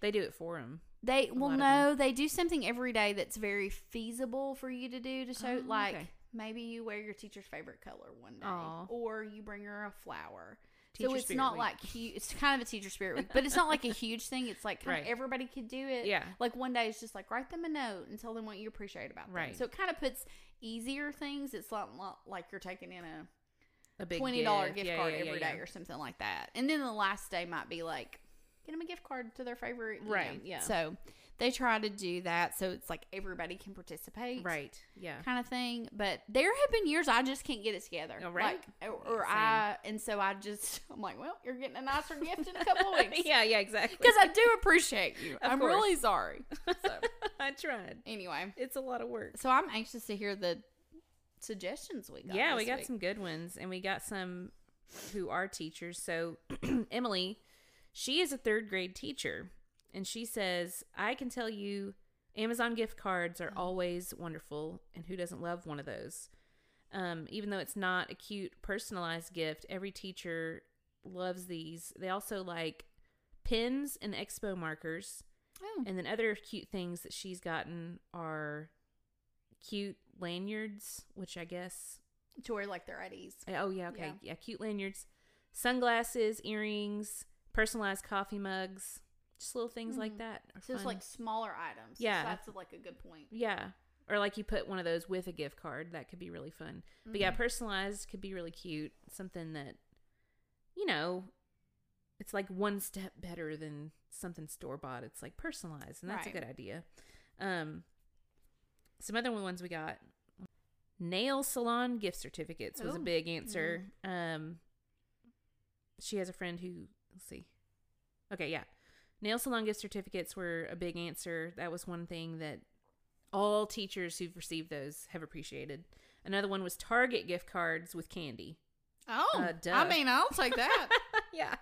They do it for them. they well no they do something every day that's very feasible for you to do to show Oh, like okay. Maybe you wear your teacher's favorite color one day Aw. or you bring her a flower. Teacher so it's Spirit not Week. like huge. It's kind of a teacher spirit week, but it's not like a huge thing. It's like kind Right. of everybody could do it. Yeah. Like one day it's just like write them a note and tell them what you appreciate about them. Right. So it kind of puts easier things. It's not, not like you're taking in a A big twenty dollar gift, Yeah, card yeah, every yeah, day yeah. or something like that. And then the last day might be like get them a gift card to their favorite. you Right, know. yeah. So they try to do that so it's like everybody can participate. Right. Yeah. Kind of thing, but there have been years I just can't get it together. Oh, right? Like, or, or I, and so I just, [LAUGHS] I'm like, well, you're getting a nicer gift in a couple of weeks. [LAUGHS] yeah. Yeah. Exactly. Because I do appreciate you. Of I'm course. really sorry. [LAUGHS] So, I tried. anyway, It's a lot of work. so I'm anxious to hear the suggestions we got. yeah, we got week. some good ones, and we got some who are teachers. So [CLEARS THROAT] Emily, she is a third grade teacher, and she says, "I can tell you, Amazon gift cards are always wonderful, and who doesn't love one of those?" Um, even though it's not a cute personalized gift, every teacher loves these. They also like pins and expo markers. Oh, And then other cute things that she's gotten are cute lanyards, which I guess to wear like their IDs. oh yeah, okay. Yeah. Yeah, cute lanyards, sunglasses, earrings, personalized coffee mugs, just little things like Mhm. that. So it's like smaller items. Yeah. So that's like a good point. yeah. Or like you put one of those with a gift card, that could be really fun. But yeah, Mhm. personalized could be really cute. Something that you know, it's like one step better than something store bought. It's like personalized, and that's Right. a good idea. Um, some other ones we got nail salon gift certificates was a big answer. Um, she has a friend who let's see, okay, yeah, nail salon gift certificates were a big answer. That was one thing that all teachers who've received those have appreciated. Another one was Target gift cards with candy. Oh, Uh. I mean, I'll take that. [LAUGHS] yeah.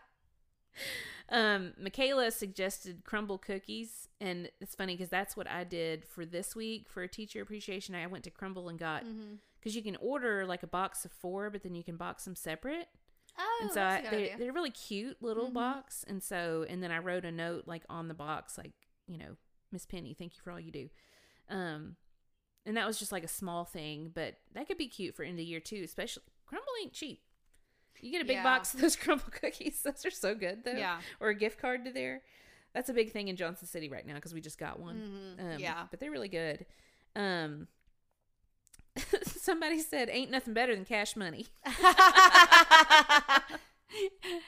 Um, Michaela suggested Crumbl cookies, and it's funny because that's what I did for this week for teacher appreciation. I went to Crumbl and got mm-hmm. because you can order like a box of four, but then you can box them separate. Oh, and so that's I, a good they're, idea. they're really cute little Mhm. box. And so, and then I wrote a note like on the box, like, you know, Miss Penny, thank you for all you do. Um, and that was just like a small thing, but that could be cute for end of year too, especially Crumbl ain't cheap. You get a big Yeah. box of those [LAUGHS] Crumbl cookies. Those are so good though. Yeah. Or a gift card to there. That's a big thing in Johnson City right now because we just got one. Mhm. Um, yeah. But they're really good. Um, [LAUGHS] somebody said, ain't nothing better than cash money. [LAUGHS]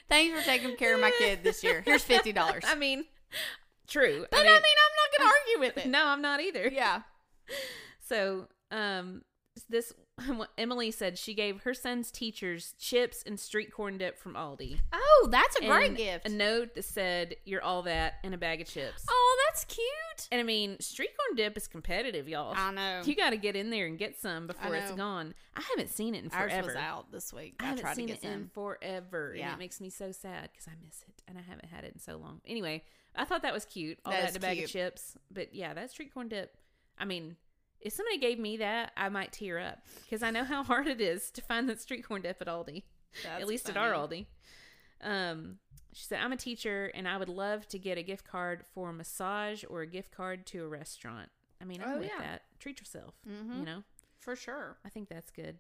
Thanks for taking care of my kid this year. Here's fifty dollars. I mean, true. But I mean, I'm not gonna argue with it. no, I'm not either. Yeah. So, um, this [LAUGHS] Emily said she gave her son's teachers chips and street corn dip from Aldi. Oh, that's a great And gift. A note that said, "You're all that," and a bag of chips. oh, that's cute. And I mean, street corn dip is competitive, y'all. I know. You got to get in there and get some before it's gone. I haven't seen it in Ours forever. was out this week. I I, haven't tried to seen get it in some. forever, Yeah. and it makes me so sad because I miss it, and I haven't had it in so long. Anyway, I thought that was cute. All That in a bag of chips, but yeah, that street corn dip. I mean, if somebody gave me that, I might tear up because I know how [LAUGHS] hard it is to find that street corn dip at Aldi. That's at least at our. Aldi. Um, she said, "I'm a teacher, and I would love to get a gift card for a massage or a gift card to a restaurant. I mean, I'm Oh, with yeah. that. Treat yourself. Mhm. You know." for sure. I think that's good.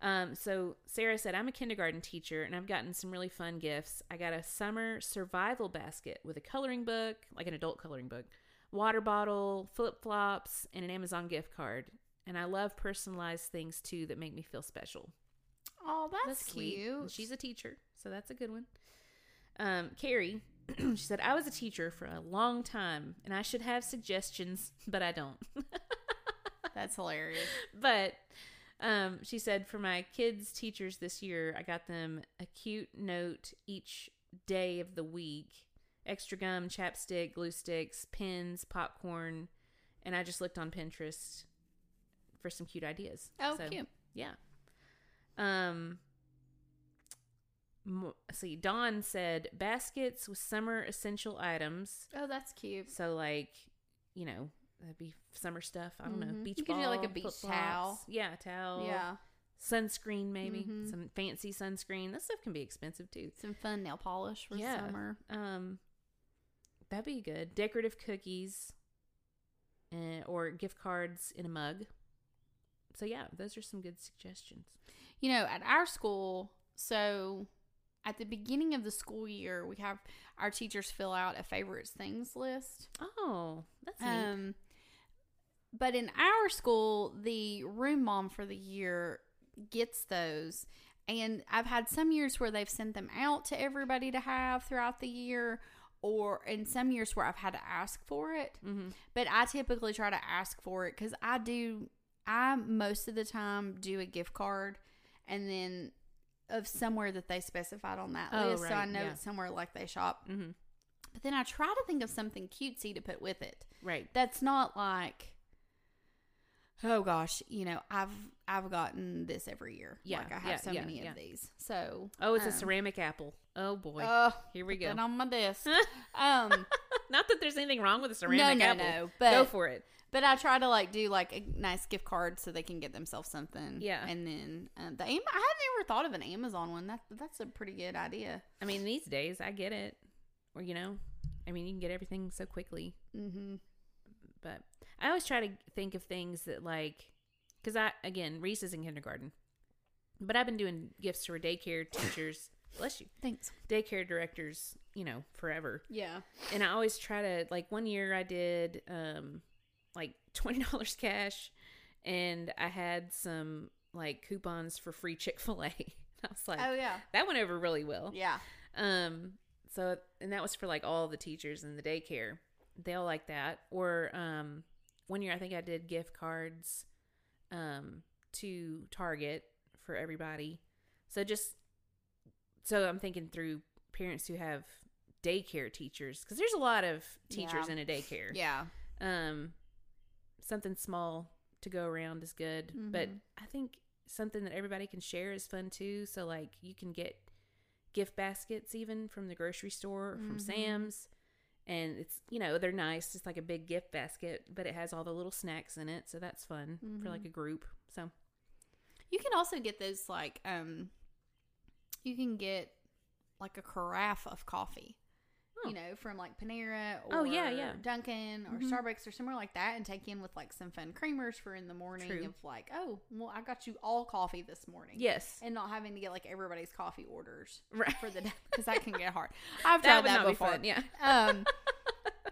Um, so Sarah said, I'm a kindergarten teacher and I've gotten some really fun gifts. I got a summer survival basket with a coloring book, like an adult coloring book, water bottle, flip flops, and an Amazon gift card. And I love personalized things too that make me feel special. Oh, that's, sweet. cute. And she's a teacher, so that's a good one. Um, Carrie, [CLEARS THROAT] she said, I was a teacher for a long time and I should have suggestions, but I don't. [LAUGHS] that's hilarious. but um, she said for my kids' teachers this year, I got them a cute note each day of the week extra gum, chapstick, glue sticks, pens, popcorn. And I just looked on Pinterest for some cute ideas. Oh, So, cute. Yeah. Um, see, Dawn said baskets with summer essential items. Oh, that's cute. So like, you know, that'd be summer stuff. I don't know, Mhm. beach You could ball, do, like, a beach flip-flops. towel. Yeah, towel. Yeah, Sunscreen maybe. Mhm. Some fancy sunscreen. That stuff can be expensive too. some fun nail polish for Yeah. summer. Um, that'd be good. Decorative cookies, uh, or gift cards in a mug. So yeah, those are some good suggestions. You know, at our school, so at the beginning of the school year, we have our teachers fill out a favorites things list. Oh, that's neat. Um, but in our school, the room mom for the year gets those. And I've had some years where they've sent them out to everybody to have throughout the year, or in some years where I've had to ask for it. Mhm. But I typically try to ask for it because I do, I most of the time do a gift card and then of somewhere that they specified on that Oh, list. So I know yeah. it's somewhere like they shop. Mhm. But then I try to think of something cutesy to put with it Right. that's not like oh gosh you know i've i've gotten this every year Yeah, like i have yeah, so yeah, many of these so Oh, it's a um, ceramic apple. Oh boy. oh Here we put go. on my desk [LAUGHS] um [LAUGHS] Not that there's anything wrong with a ceramic no apple. no but Go for it. but i try to like do like a nice gift card so they can get themselves something Yeah. and then um, the Am- i have never thought of an amazon one that that's a pretty good idea I mean, these days I get it. Or you know, I mean, you can get everything so quickly. mm-hmm But I always try to think of things that like, because I again Reese is in kindergarten, but I've been doing gifts for daycare teachers. bless you, thanks daycare directors. You know, forever. yeah And I always try to like one year I did um like [LAUGHS] twenty dollars cash, and I had some like coupons for free Chick Fil A. [LAUGHS] I was like, oh yeah that went over really well. yeah Um, so and that was for like all the teachers in the daycare. They'll like that. Or um, one year I think I did gift cards, um, to Target for everybody. So just so I'm thinking through parents who have daycare teachers because there's a lot of teachers Yeah. in a daycare. yeah Um, something small to go around is good, but Mhm. I think something that everybody can share is fun too. So like you can get gift baskets even from the grocery store or from Mhm. Sam's, and it's you know they're nice. It's like a big gift basket, but it has all the little snacks in it, so that's fun for like Mhm. a group. So You can also get those like um you can get like a carafe of coffee. Oh. You know, from like Panera or Oh, yeah, yeah. Dunkin' or Mhm. Starbucks or somewhere like that and take in with like some fun creamers for in the morning True. of like, oh, well I got you all coffee this morning. Yes. And not having to get like everybody's coffee orders Right. for the day [LAUGHS] because that can get hard. I've [LAUGHS] That tried that not be before. fun. Yeah. [LAUGHS] Um,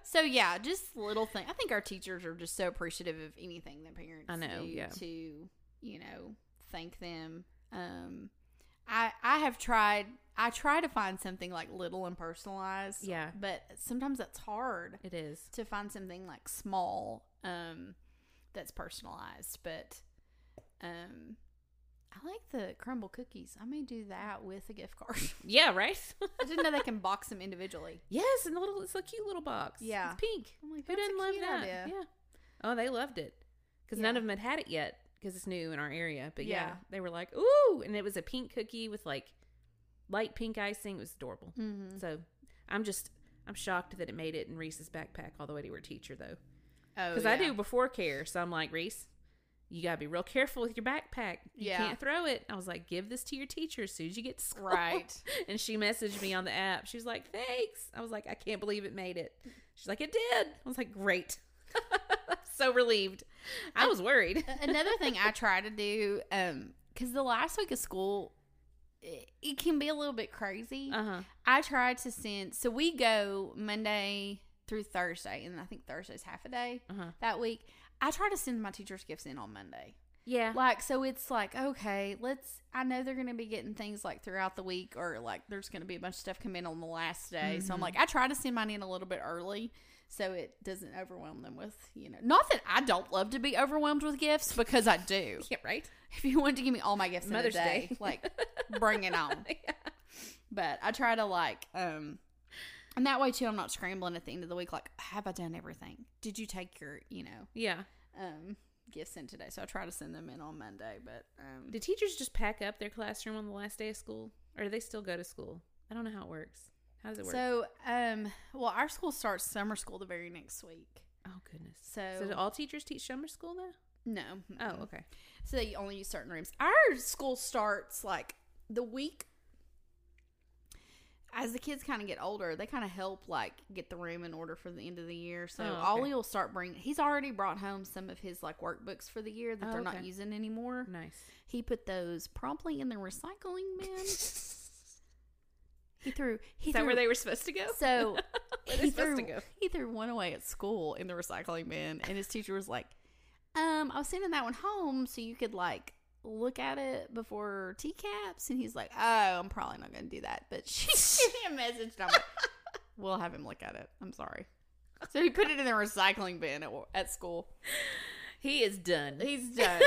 so yeah, just little thing. I think our teachers are just so appreciative of anything that parents I know, do yeah. to you know thank them. Um, I I have tried. I try to find something like little and personalized. Yeah. but sometimes that's hard It is. to find something like small um that's personalized. But um, I like the Crumbl cookies. I may do that with a gift card. [LAUGHS] Yeah. Right. I didn't know they can box them individually. [LAUGHS] yes, and the little it's a cute little box. Yeah. It's pink. I'm like, Who didn't love that? idea. Yeah. Oh, they loved it because none of them had had it yet because it's new in our area. But yeah. Yeah. they were like, ooh, and it was a pink cookie with like light pink icing. It was adorable. Mm-hmm. So I'm just I'm shocked that it made it in Reese's backpack all the way to her teacher though, Oh, because I do before care. So I'm like Reese. You gotta be real careful with your backpack. You Yeah. can't throw it. I was like, give this to your teacher as soon as you get to school. Right. [LAUGHS] And she messaged me on the app. She was like, thanks. I was like, I can't believe it made it. She's like, it did. I was like, great. [LAUGHS] so relieved. I was worried. [LAUGHS] Another thing I try to do, um, because the last week of school, it, it can be a little bit crazy. Uh huh. I try to send. So we go Monday through Thursday, and I think Thursday's half a day Uh huh. that week. I try to send my teachers gifts in on Monday. Yeah. Like, so it's like, okay, let's. I know they're going to be getting things like throughout the week, or like there's going to be a bunch of stuff come in on the last day. So I'm Mhm. like, I try to send mine in a little bit early so it doesn't overwhelm them with, you know, not that I don't love to be overwhelmed with gifts because I do. [LAUGHS] Yeah. Right. If you want to give me all my gifts Mother's day, Day. like bring it on. [LAUGHS] yeah. But I try to like, um, and that way too, I'm not scrambling at the end of the week. Like, have I done everything? Did you take your, you know, Yeah. um, gifts in today? So I try to send them in on Monday. But um, Do teachers just pack up their classroom on the last day of school, or do they still go to school? I don't know how it works. How does it work? So, um, well, our school starts summer school the very next week. oh goodness. So, So do all teachers teach summer school though? no. Oh, okay. So they only use certain rooms. Our school starts like the week as the kids kind of get older. They kind of help like get the room in order for the end of the year. So Oh, okay. Ollie will start bringing. He's already brought home some of his like workbooks for the year that Oh, they're okay. not using anymore. Nice. He put those promptly in the recycling bin. [LAUGHS] he threw. He Is that threw, where they were supposed to go? So [LAUGHS] he threw, go? he threw one away at school in the recycling bin, and his teacher was like, "Um, I was sending that one home so you could like look at it before TCAPs." And he's like, "Oh, I'm probably not going to do that." But she [LAUGHS] sent me a message, and I'm like, [LAUGHS] "We'll have him look at it." I'm sorry. So he put it in the recycling bin at, at school. He is done. He's [LAUGHS] done.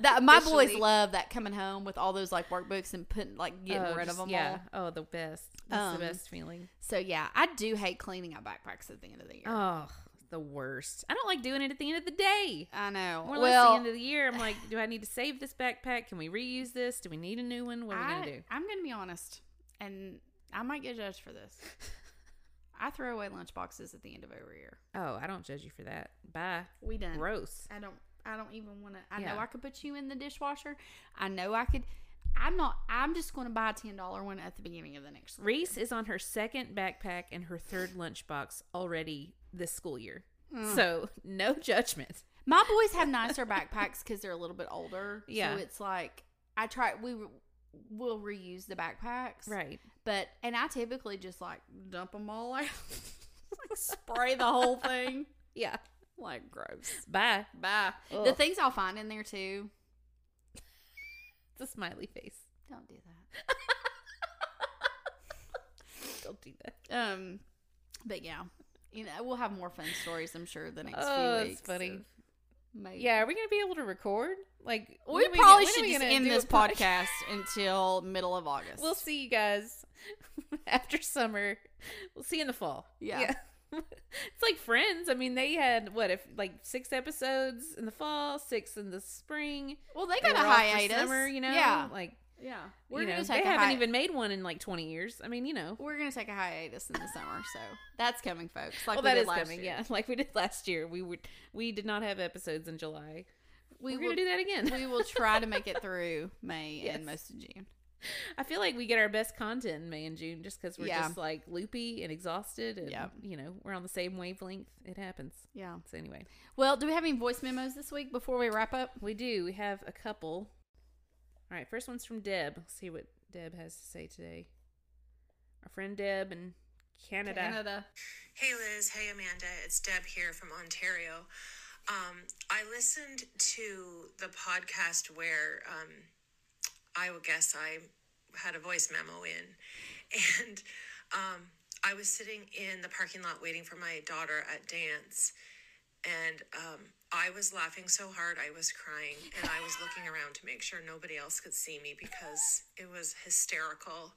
That my boys love that coming home with all those like workbooks and putting like getting Oh, rid just- of them yeah. all. Oh, the best. That's Um, the best feeling. So yeah, I do hate cleaning out backpacks at the end of the year. Oh, the worst. I don't like doing it at the end of the day. I know. Or well, the end of the year, I'm like, do I need to [SIGHS] save this backpack? Can we reuse this? Do we need a new one? What are we gonna do? I'm gonna be honest, and I might get judged for this. [LAUGHS] I throw away lunch boxes at the end of every year. Oh, I don't judge you for that. Bye. We done. Gross. I don't. I don't even want to. I Yeah. know I could put you in the dishwasher. I know I could. I'm not. I'm just going to buy a ten dollar one at the beginning of the next. Reese year. is on her second backpack and her third [GASPS] lunchbox already this school year. Mm. So no judgment. My boys have nicer backpacks because they're a little bit older. Yeah. So it's like I try. We will reuse the backpacks. Right. But and I typically just like dump them all out. [LAUGHS] like spray the whole thing. Yeah. Like gross. Bye. Bye. The things I'll find in there too. [LAUGHS] It's a smiley face. Don't do that. [LAUGHS] Don't do that. Um, but yeah, you know we'll have more fun stories. I'm sure the next Oh, few that's weeks. funny. Maybe. Yeah, are we gonna be able to record? Like We probably are should we just end this [LAUGHS] podcast until middle of August. We'll see you guys [LAUGHS] after summer. We'll see you in the fall. Yeah. [LAUGHS] it's like Friends. I mean, they had what if like six episodes in the fall, six in the spring. Well, they They got a off for hiatus. Summer, you know. Yeah. like Yeah. we're you know, gonna they take a haven't hi- even made one in like twenty years. I mean, you know. We're gonna take a hiatus in the summer, so that's coming, folks. Like well, we that did is last coming. year. Yeah, [LAUGHS] like we did last year. We would we did not have episodes in July. we We're will gonna do that again. we will try to make it [LAUGHS] through May Yes. and most of June. I feel like we get our best content in May and June just because we're Yeah. just like loopy and exhausted, and Yeah. you know we're on the same wavelength. It happens. Yeah. So anyway, Well, do we have any voice memos this week before we wrap up? we do. We have a couple. All right, first one's from Deb. Let's see what Deb has to say today. Our friend Deb in Canada. Canada. Hey Liz, hey Amanda, it's Deb here from Ontario. Um, I listened to the podcast where um, I would guess I had a voice memo in, [LAUGHS] and um, I was sitting in the parking lot waiting for my daughter at dance, and um, I was laughing so hard I was crying, and I was looking around to make sure nobody else could see me because it was hysterical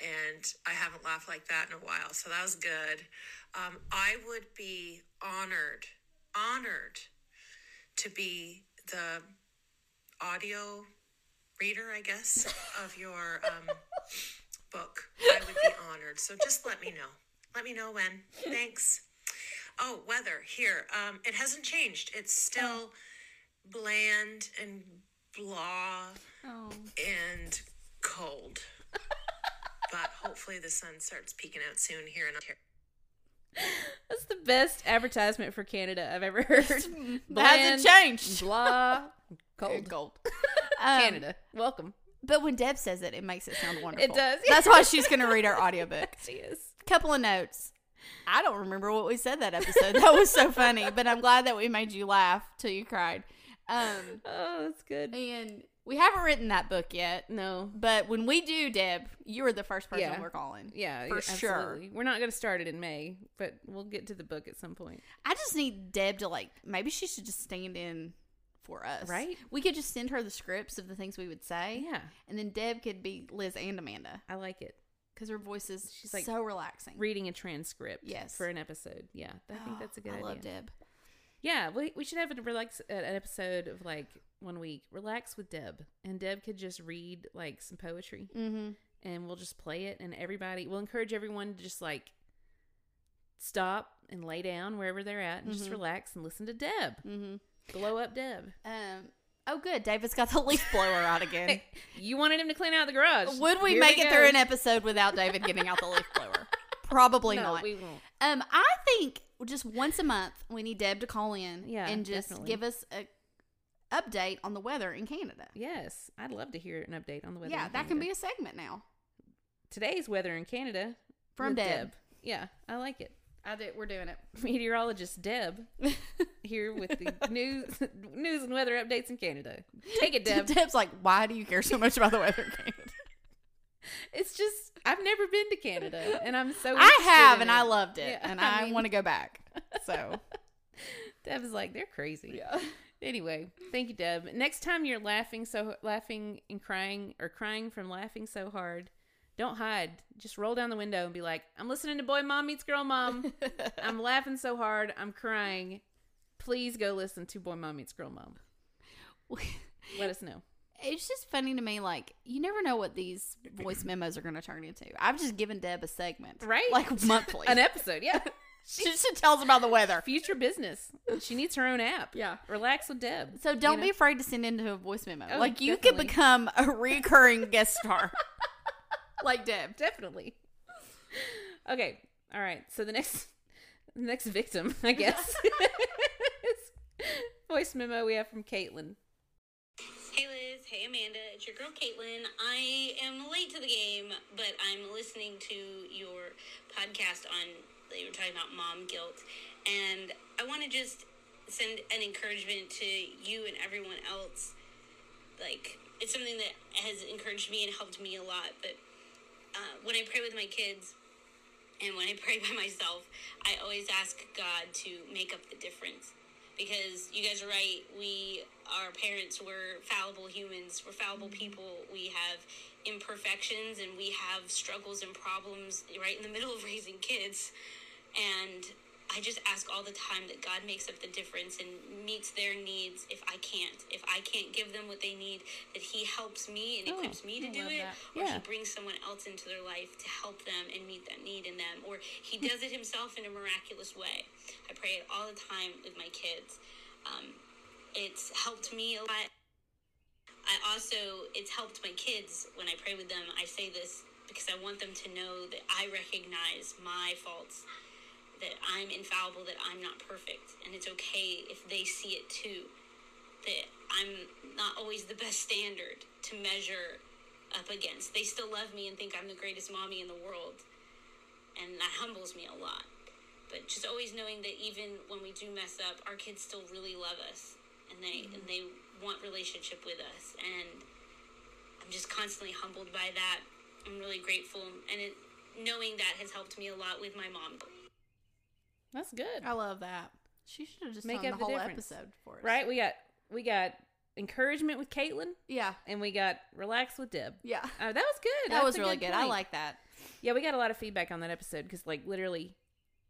and I haven't laughed like that in a while, so that was good. Um, I would be honored, honored to be the audio reader, I guess, of your um, book. I would be honored. So just let me know. Let me know when. Thanks. Oh, weather here. Um, it hasn't changed. It's still bland and blah Oh. and cold. [LAUGHS] but hopefully the sun starts peeking out soon here in Ontario. That's the best advertisement for Canada I've ever heard. It hasn't changed. Blah. [LAUGHS] Cold. Gold. [LAUGHS] Um, Canada. Welcome. But when Deb says it, it makes it sound wonderful. It does. That's why she's going to read our audiobook. She is. Couple of notes. I don't remember what we said that episode. That was so funny, but I'm glad that we made you laugh till you cried. Um, Oh, that's good. and we haven't written that book yet, No. but when we do, Deb, you are the first person Yeah. we're calling. Yeah, For yeah, sure. We're not going to start it in May, but we'll get to the book at some point. I just need Deb to like. Maybe she should just stand in for us, Right? We could just send her the scripts of the things we would say, Yeah, and then Deb could be Liz and Amanda I like it. Because her voice is She's like so relaxing. Reading a transcript Yes. for an episode. Yeah, I think that's a good idea. I idea. love Deb. Yeah, we, we should have a relax an episode of like one week, relax with Deb, and Deb could just read like some poetry, Mm-hmm. and we'll just play it, and everybody we'll encourage everyone to just like stop and lay down wherever they're at, and just Mhm. relax and listen to Deb, Mm-hmm. glow up Deb. Um. Oh, good. David's got the [LAUGHS] leaf blower out again. [LAUGHS] You wanted him to clean out the garage. Would we Here make it go. through an episode without David getting out the leaf blower? [LAUGHS] Probably no, not. we won't. Um, I think just once a month we need Deb to call in, Yeah, and just definitely. give us a update on the weather in Canada. Yes, I'd love to hear an update on the weather. yeah, that can be a segment now today's weather in Canada from with Deb. Yeah, I like it. I did. We're doing it. [LAUGHS] Meteorologist Deb [LAUGHS] here with the news, [LAUGHS] news and weather updates in Canada. Take it, Deb. Deb's like, why do you care so much about the weather in Canada? It's just I've never been to Canada, and I'm so. I have, and it. I loved it, Yeah, and I I, mean- want to go back. So Deb is like they're crazy. Yeah. Anyway, thank you, Deb. Next time you're laughing so laughing and crying or crying from laughing so hard, don't hide. Just roll down the window and be like, "I'm listening to Boy Mom Meets Girl Mom. [LAUGHS] I'm laughing so hard, I'm crying. Please go listen to Boy Mom Meets Girl Mom. [LAUGHS] Let us know." it's just funny to me. Like you never know what these voice memos are going to turn into. I've just given Deb a segment, Right? Like monthly. [LAUGHS] An episode, yeah. she just tells about the weather. Future business. She needs her own app. Yeah. Relax with Deb. So don't You be afraid to send into a voice memo. Oh, like you definitely. could become a recurring guest star, like Deb. Definitely. Okay. All right. So the next the next victim, I guess. [LAUGHS] is voice memo we have from Caitlin. Hey Liz, hey Amanda, it's your girl Caitlin. I am late to the game, but I'm listening to your podcast on that you were talking about mom guilt, and I want to just send an encouragement to you and everyone else. Like it's something that has encouraged me and helped me a lot. But uh, when I pray with my kids, and when I [LAUGHS] pray by myself, I always ask God to make up the difference. Because you guys are right, we, our parents, were fallible humans, we're fallible people. We have imperfections and we have struggles and problems right in the middle of raising kids. And I just ask all the time that God makes up the difference and meets their needs if I can't. If I can't give them what they need, that He helps me and Oh, equips me to I do it, that. or Yeah. He brings someone else into their life to help them and meet that need in them, or He does it Himself in a miraculous way. I pray it all the time with my kids. Um, it's helped me a lot. I also, it's helped my kids when I pray with them. I say this because I want them to know that I recognize my faults, that I'm infallible, that I'm not perfect, and it's okay if they see it too. That I'm not always the best standard to measure up against. They still love me and think I'm the greatest mommy in the world, and that humbles me a lot. But just always knowing that even when we do mess up, our kids still really love us, and they and they want relationship with us, and I'm just constantly humbled by that. I'm really grateful, and it, knowing that has helped me a lot with my mom. That's good. I love that. She should have just Make done up the the whole difference. episode for us. Right? We got we got encouragement with Caitlin Yeah. and we got relax with Deb. Yeah. Oh, that was good. That That's was really good. I like that. Yeah, we got a lot of feedback on that episode because, like, literally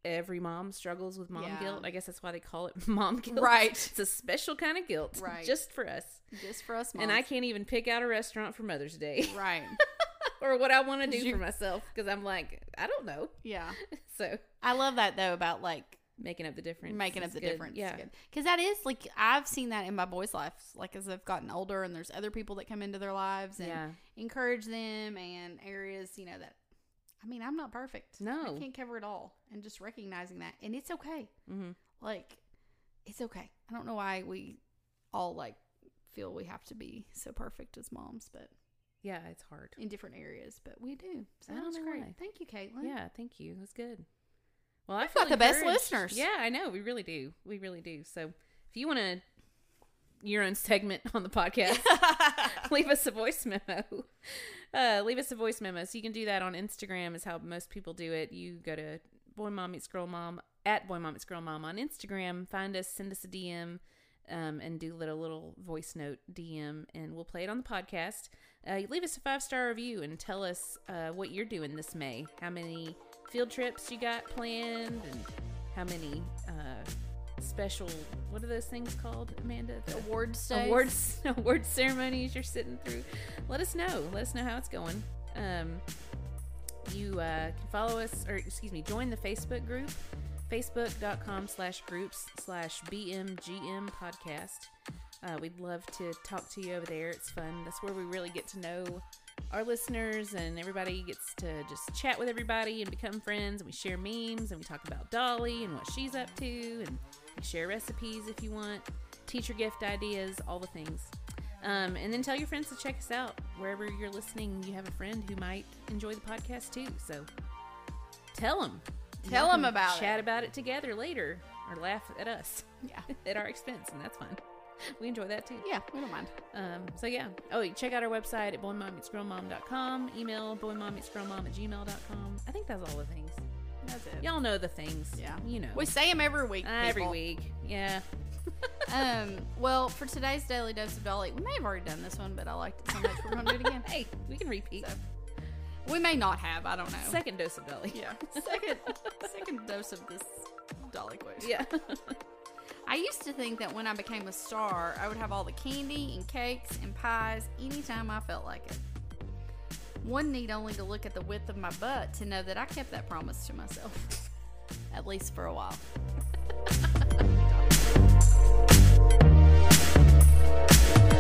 every mom struggles with mom Yeah. guilt. I guess that's why they call it [LAUGHS] mom guilt. Right. It's a special kind of guilt, Right. Just for us. Just for us moms. And I can't even pick out a restaurant for Mother's Day Right. [LAUGHS] or what I want to [LAUGHS] do you- for myself because I'm like, I don't know. Yeah. [LAUGHS] So I love that though about like making up the difference, making up the good. difference. Yeah, Because that is like I've seen that in my boys' lives. Like as they've gotten older and there's other people that come into their lives and yeah. encourage them and areas, you know, that I mean, I'm not perfect. No. I can't cover it all. And just recognizing that. And it's okay. hmm Like, it's okay. I don't know why we all like feel we have to be so perfect as moms, but Yeah, it's hard. in different areas, but we do. So I don't that's know great. why. Thank you, Caitlin. Yeah, thank you. That's good. Well, I We've feel got the best encouraged. listeners. Yeah, I know. We really do. We really do. So if you want to your own segment on the podcast, [LAUGHS] leave us a voice memo. Uh, leave us a voice memo. So you can do that on Instagram is how most people do it. You go to Boy Mom Meets Girl Mom at Boy Mom Meets Girl Mom on Instagram. Find us, send us a DM, um, and do little little voice note DM, and we'll play it on the podcast. Uh, leave us a five star review and tell us uh, what you're doing this May. How many field trips you got planned, and how many uh, special what are those things called, Amanda? The Awards days. awards [LAUGHS] award ceremonies you're sitting through. Let us know. Let us know how it's going. Um, you uh, can follow us, or excuse me, join the Facebook group, facebook.com slash groups slash BMGM podcast. Uh, we'd love to talk to you over there. It's fun. That's where we really get to know our listeners, and everybody gets to just chat with everybody and become friends. And we share memes, and we talk about Dolly and what she's up to, and we share recipes if you want, teacher gift ideas, all the things. Um, and then tell your friends to check us out wherever you're listening. You have a friend who might enjoy the podcast too. So tell them. Tell them about Chat it. about it together later, or laugh at us Yeah. [LAUGHS] at our expense, and that's fine. [LAUGHS] We enjoy that too. Yeah, we don't mind. Um, so yeah. Oh, you check out our website at boymommeetsgirlmom.com. Email boymommeetsgirlmom at gmail.com. I think that's all the things. That's it. Y'all know the things. Yeah. You know. We say them every week. Every week. Yeah. [LAUGHS] um, well, for today's daily dose of Dolly, we may have already done this one, but I liked it so much we're gonna do it again. [LAUGHS] Hey, we can repeat. So, we may not have. I don't know. Second dose of Dolly. yeah, second second dose of this Dolly quiz. Yeah. I used to think that when I became a star, I would have all the candy and cakes and pies anytime I felt like it. One need only to look at the width of my butt to know that I kept that promise to myself, [LAUGHS] at least for a while. [LAUGHS]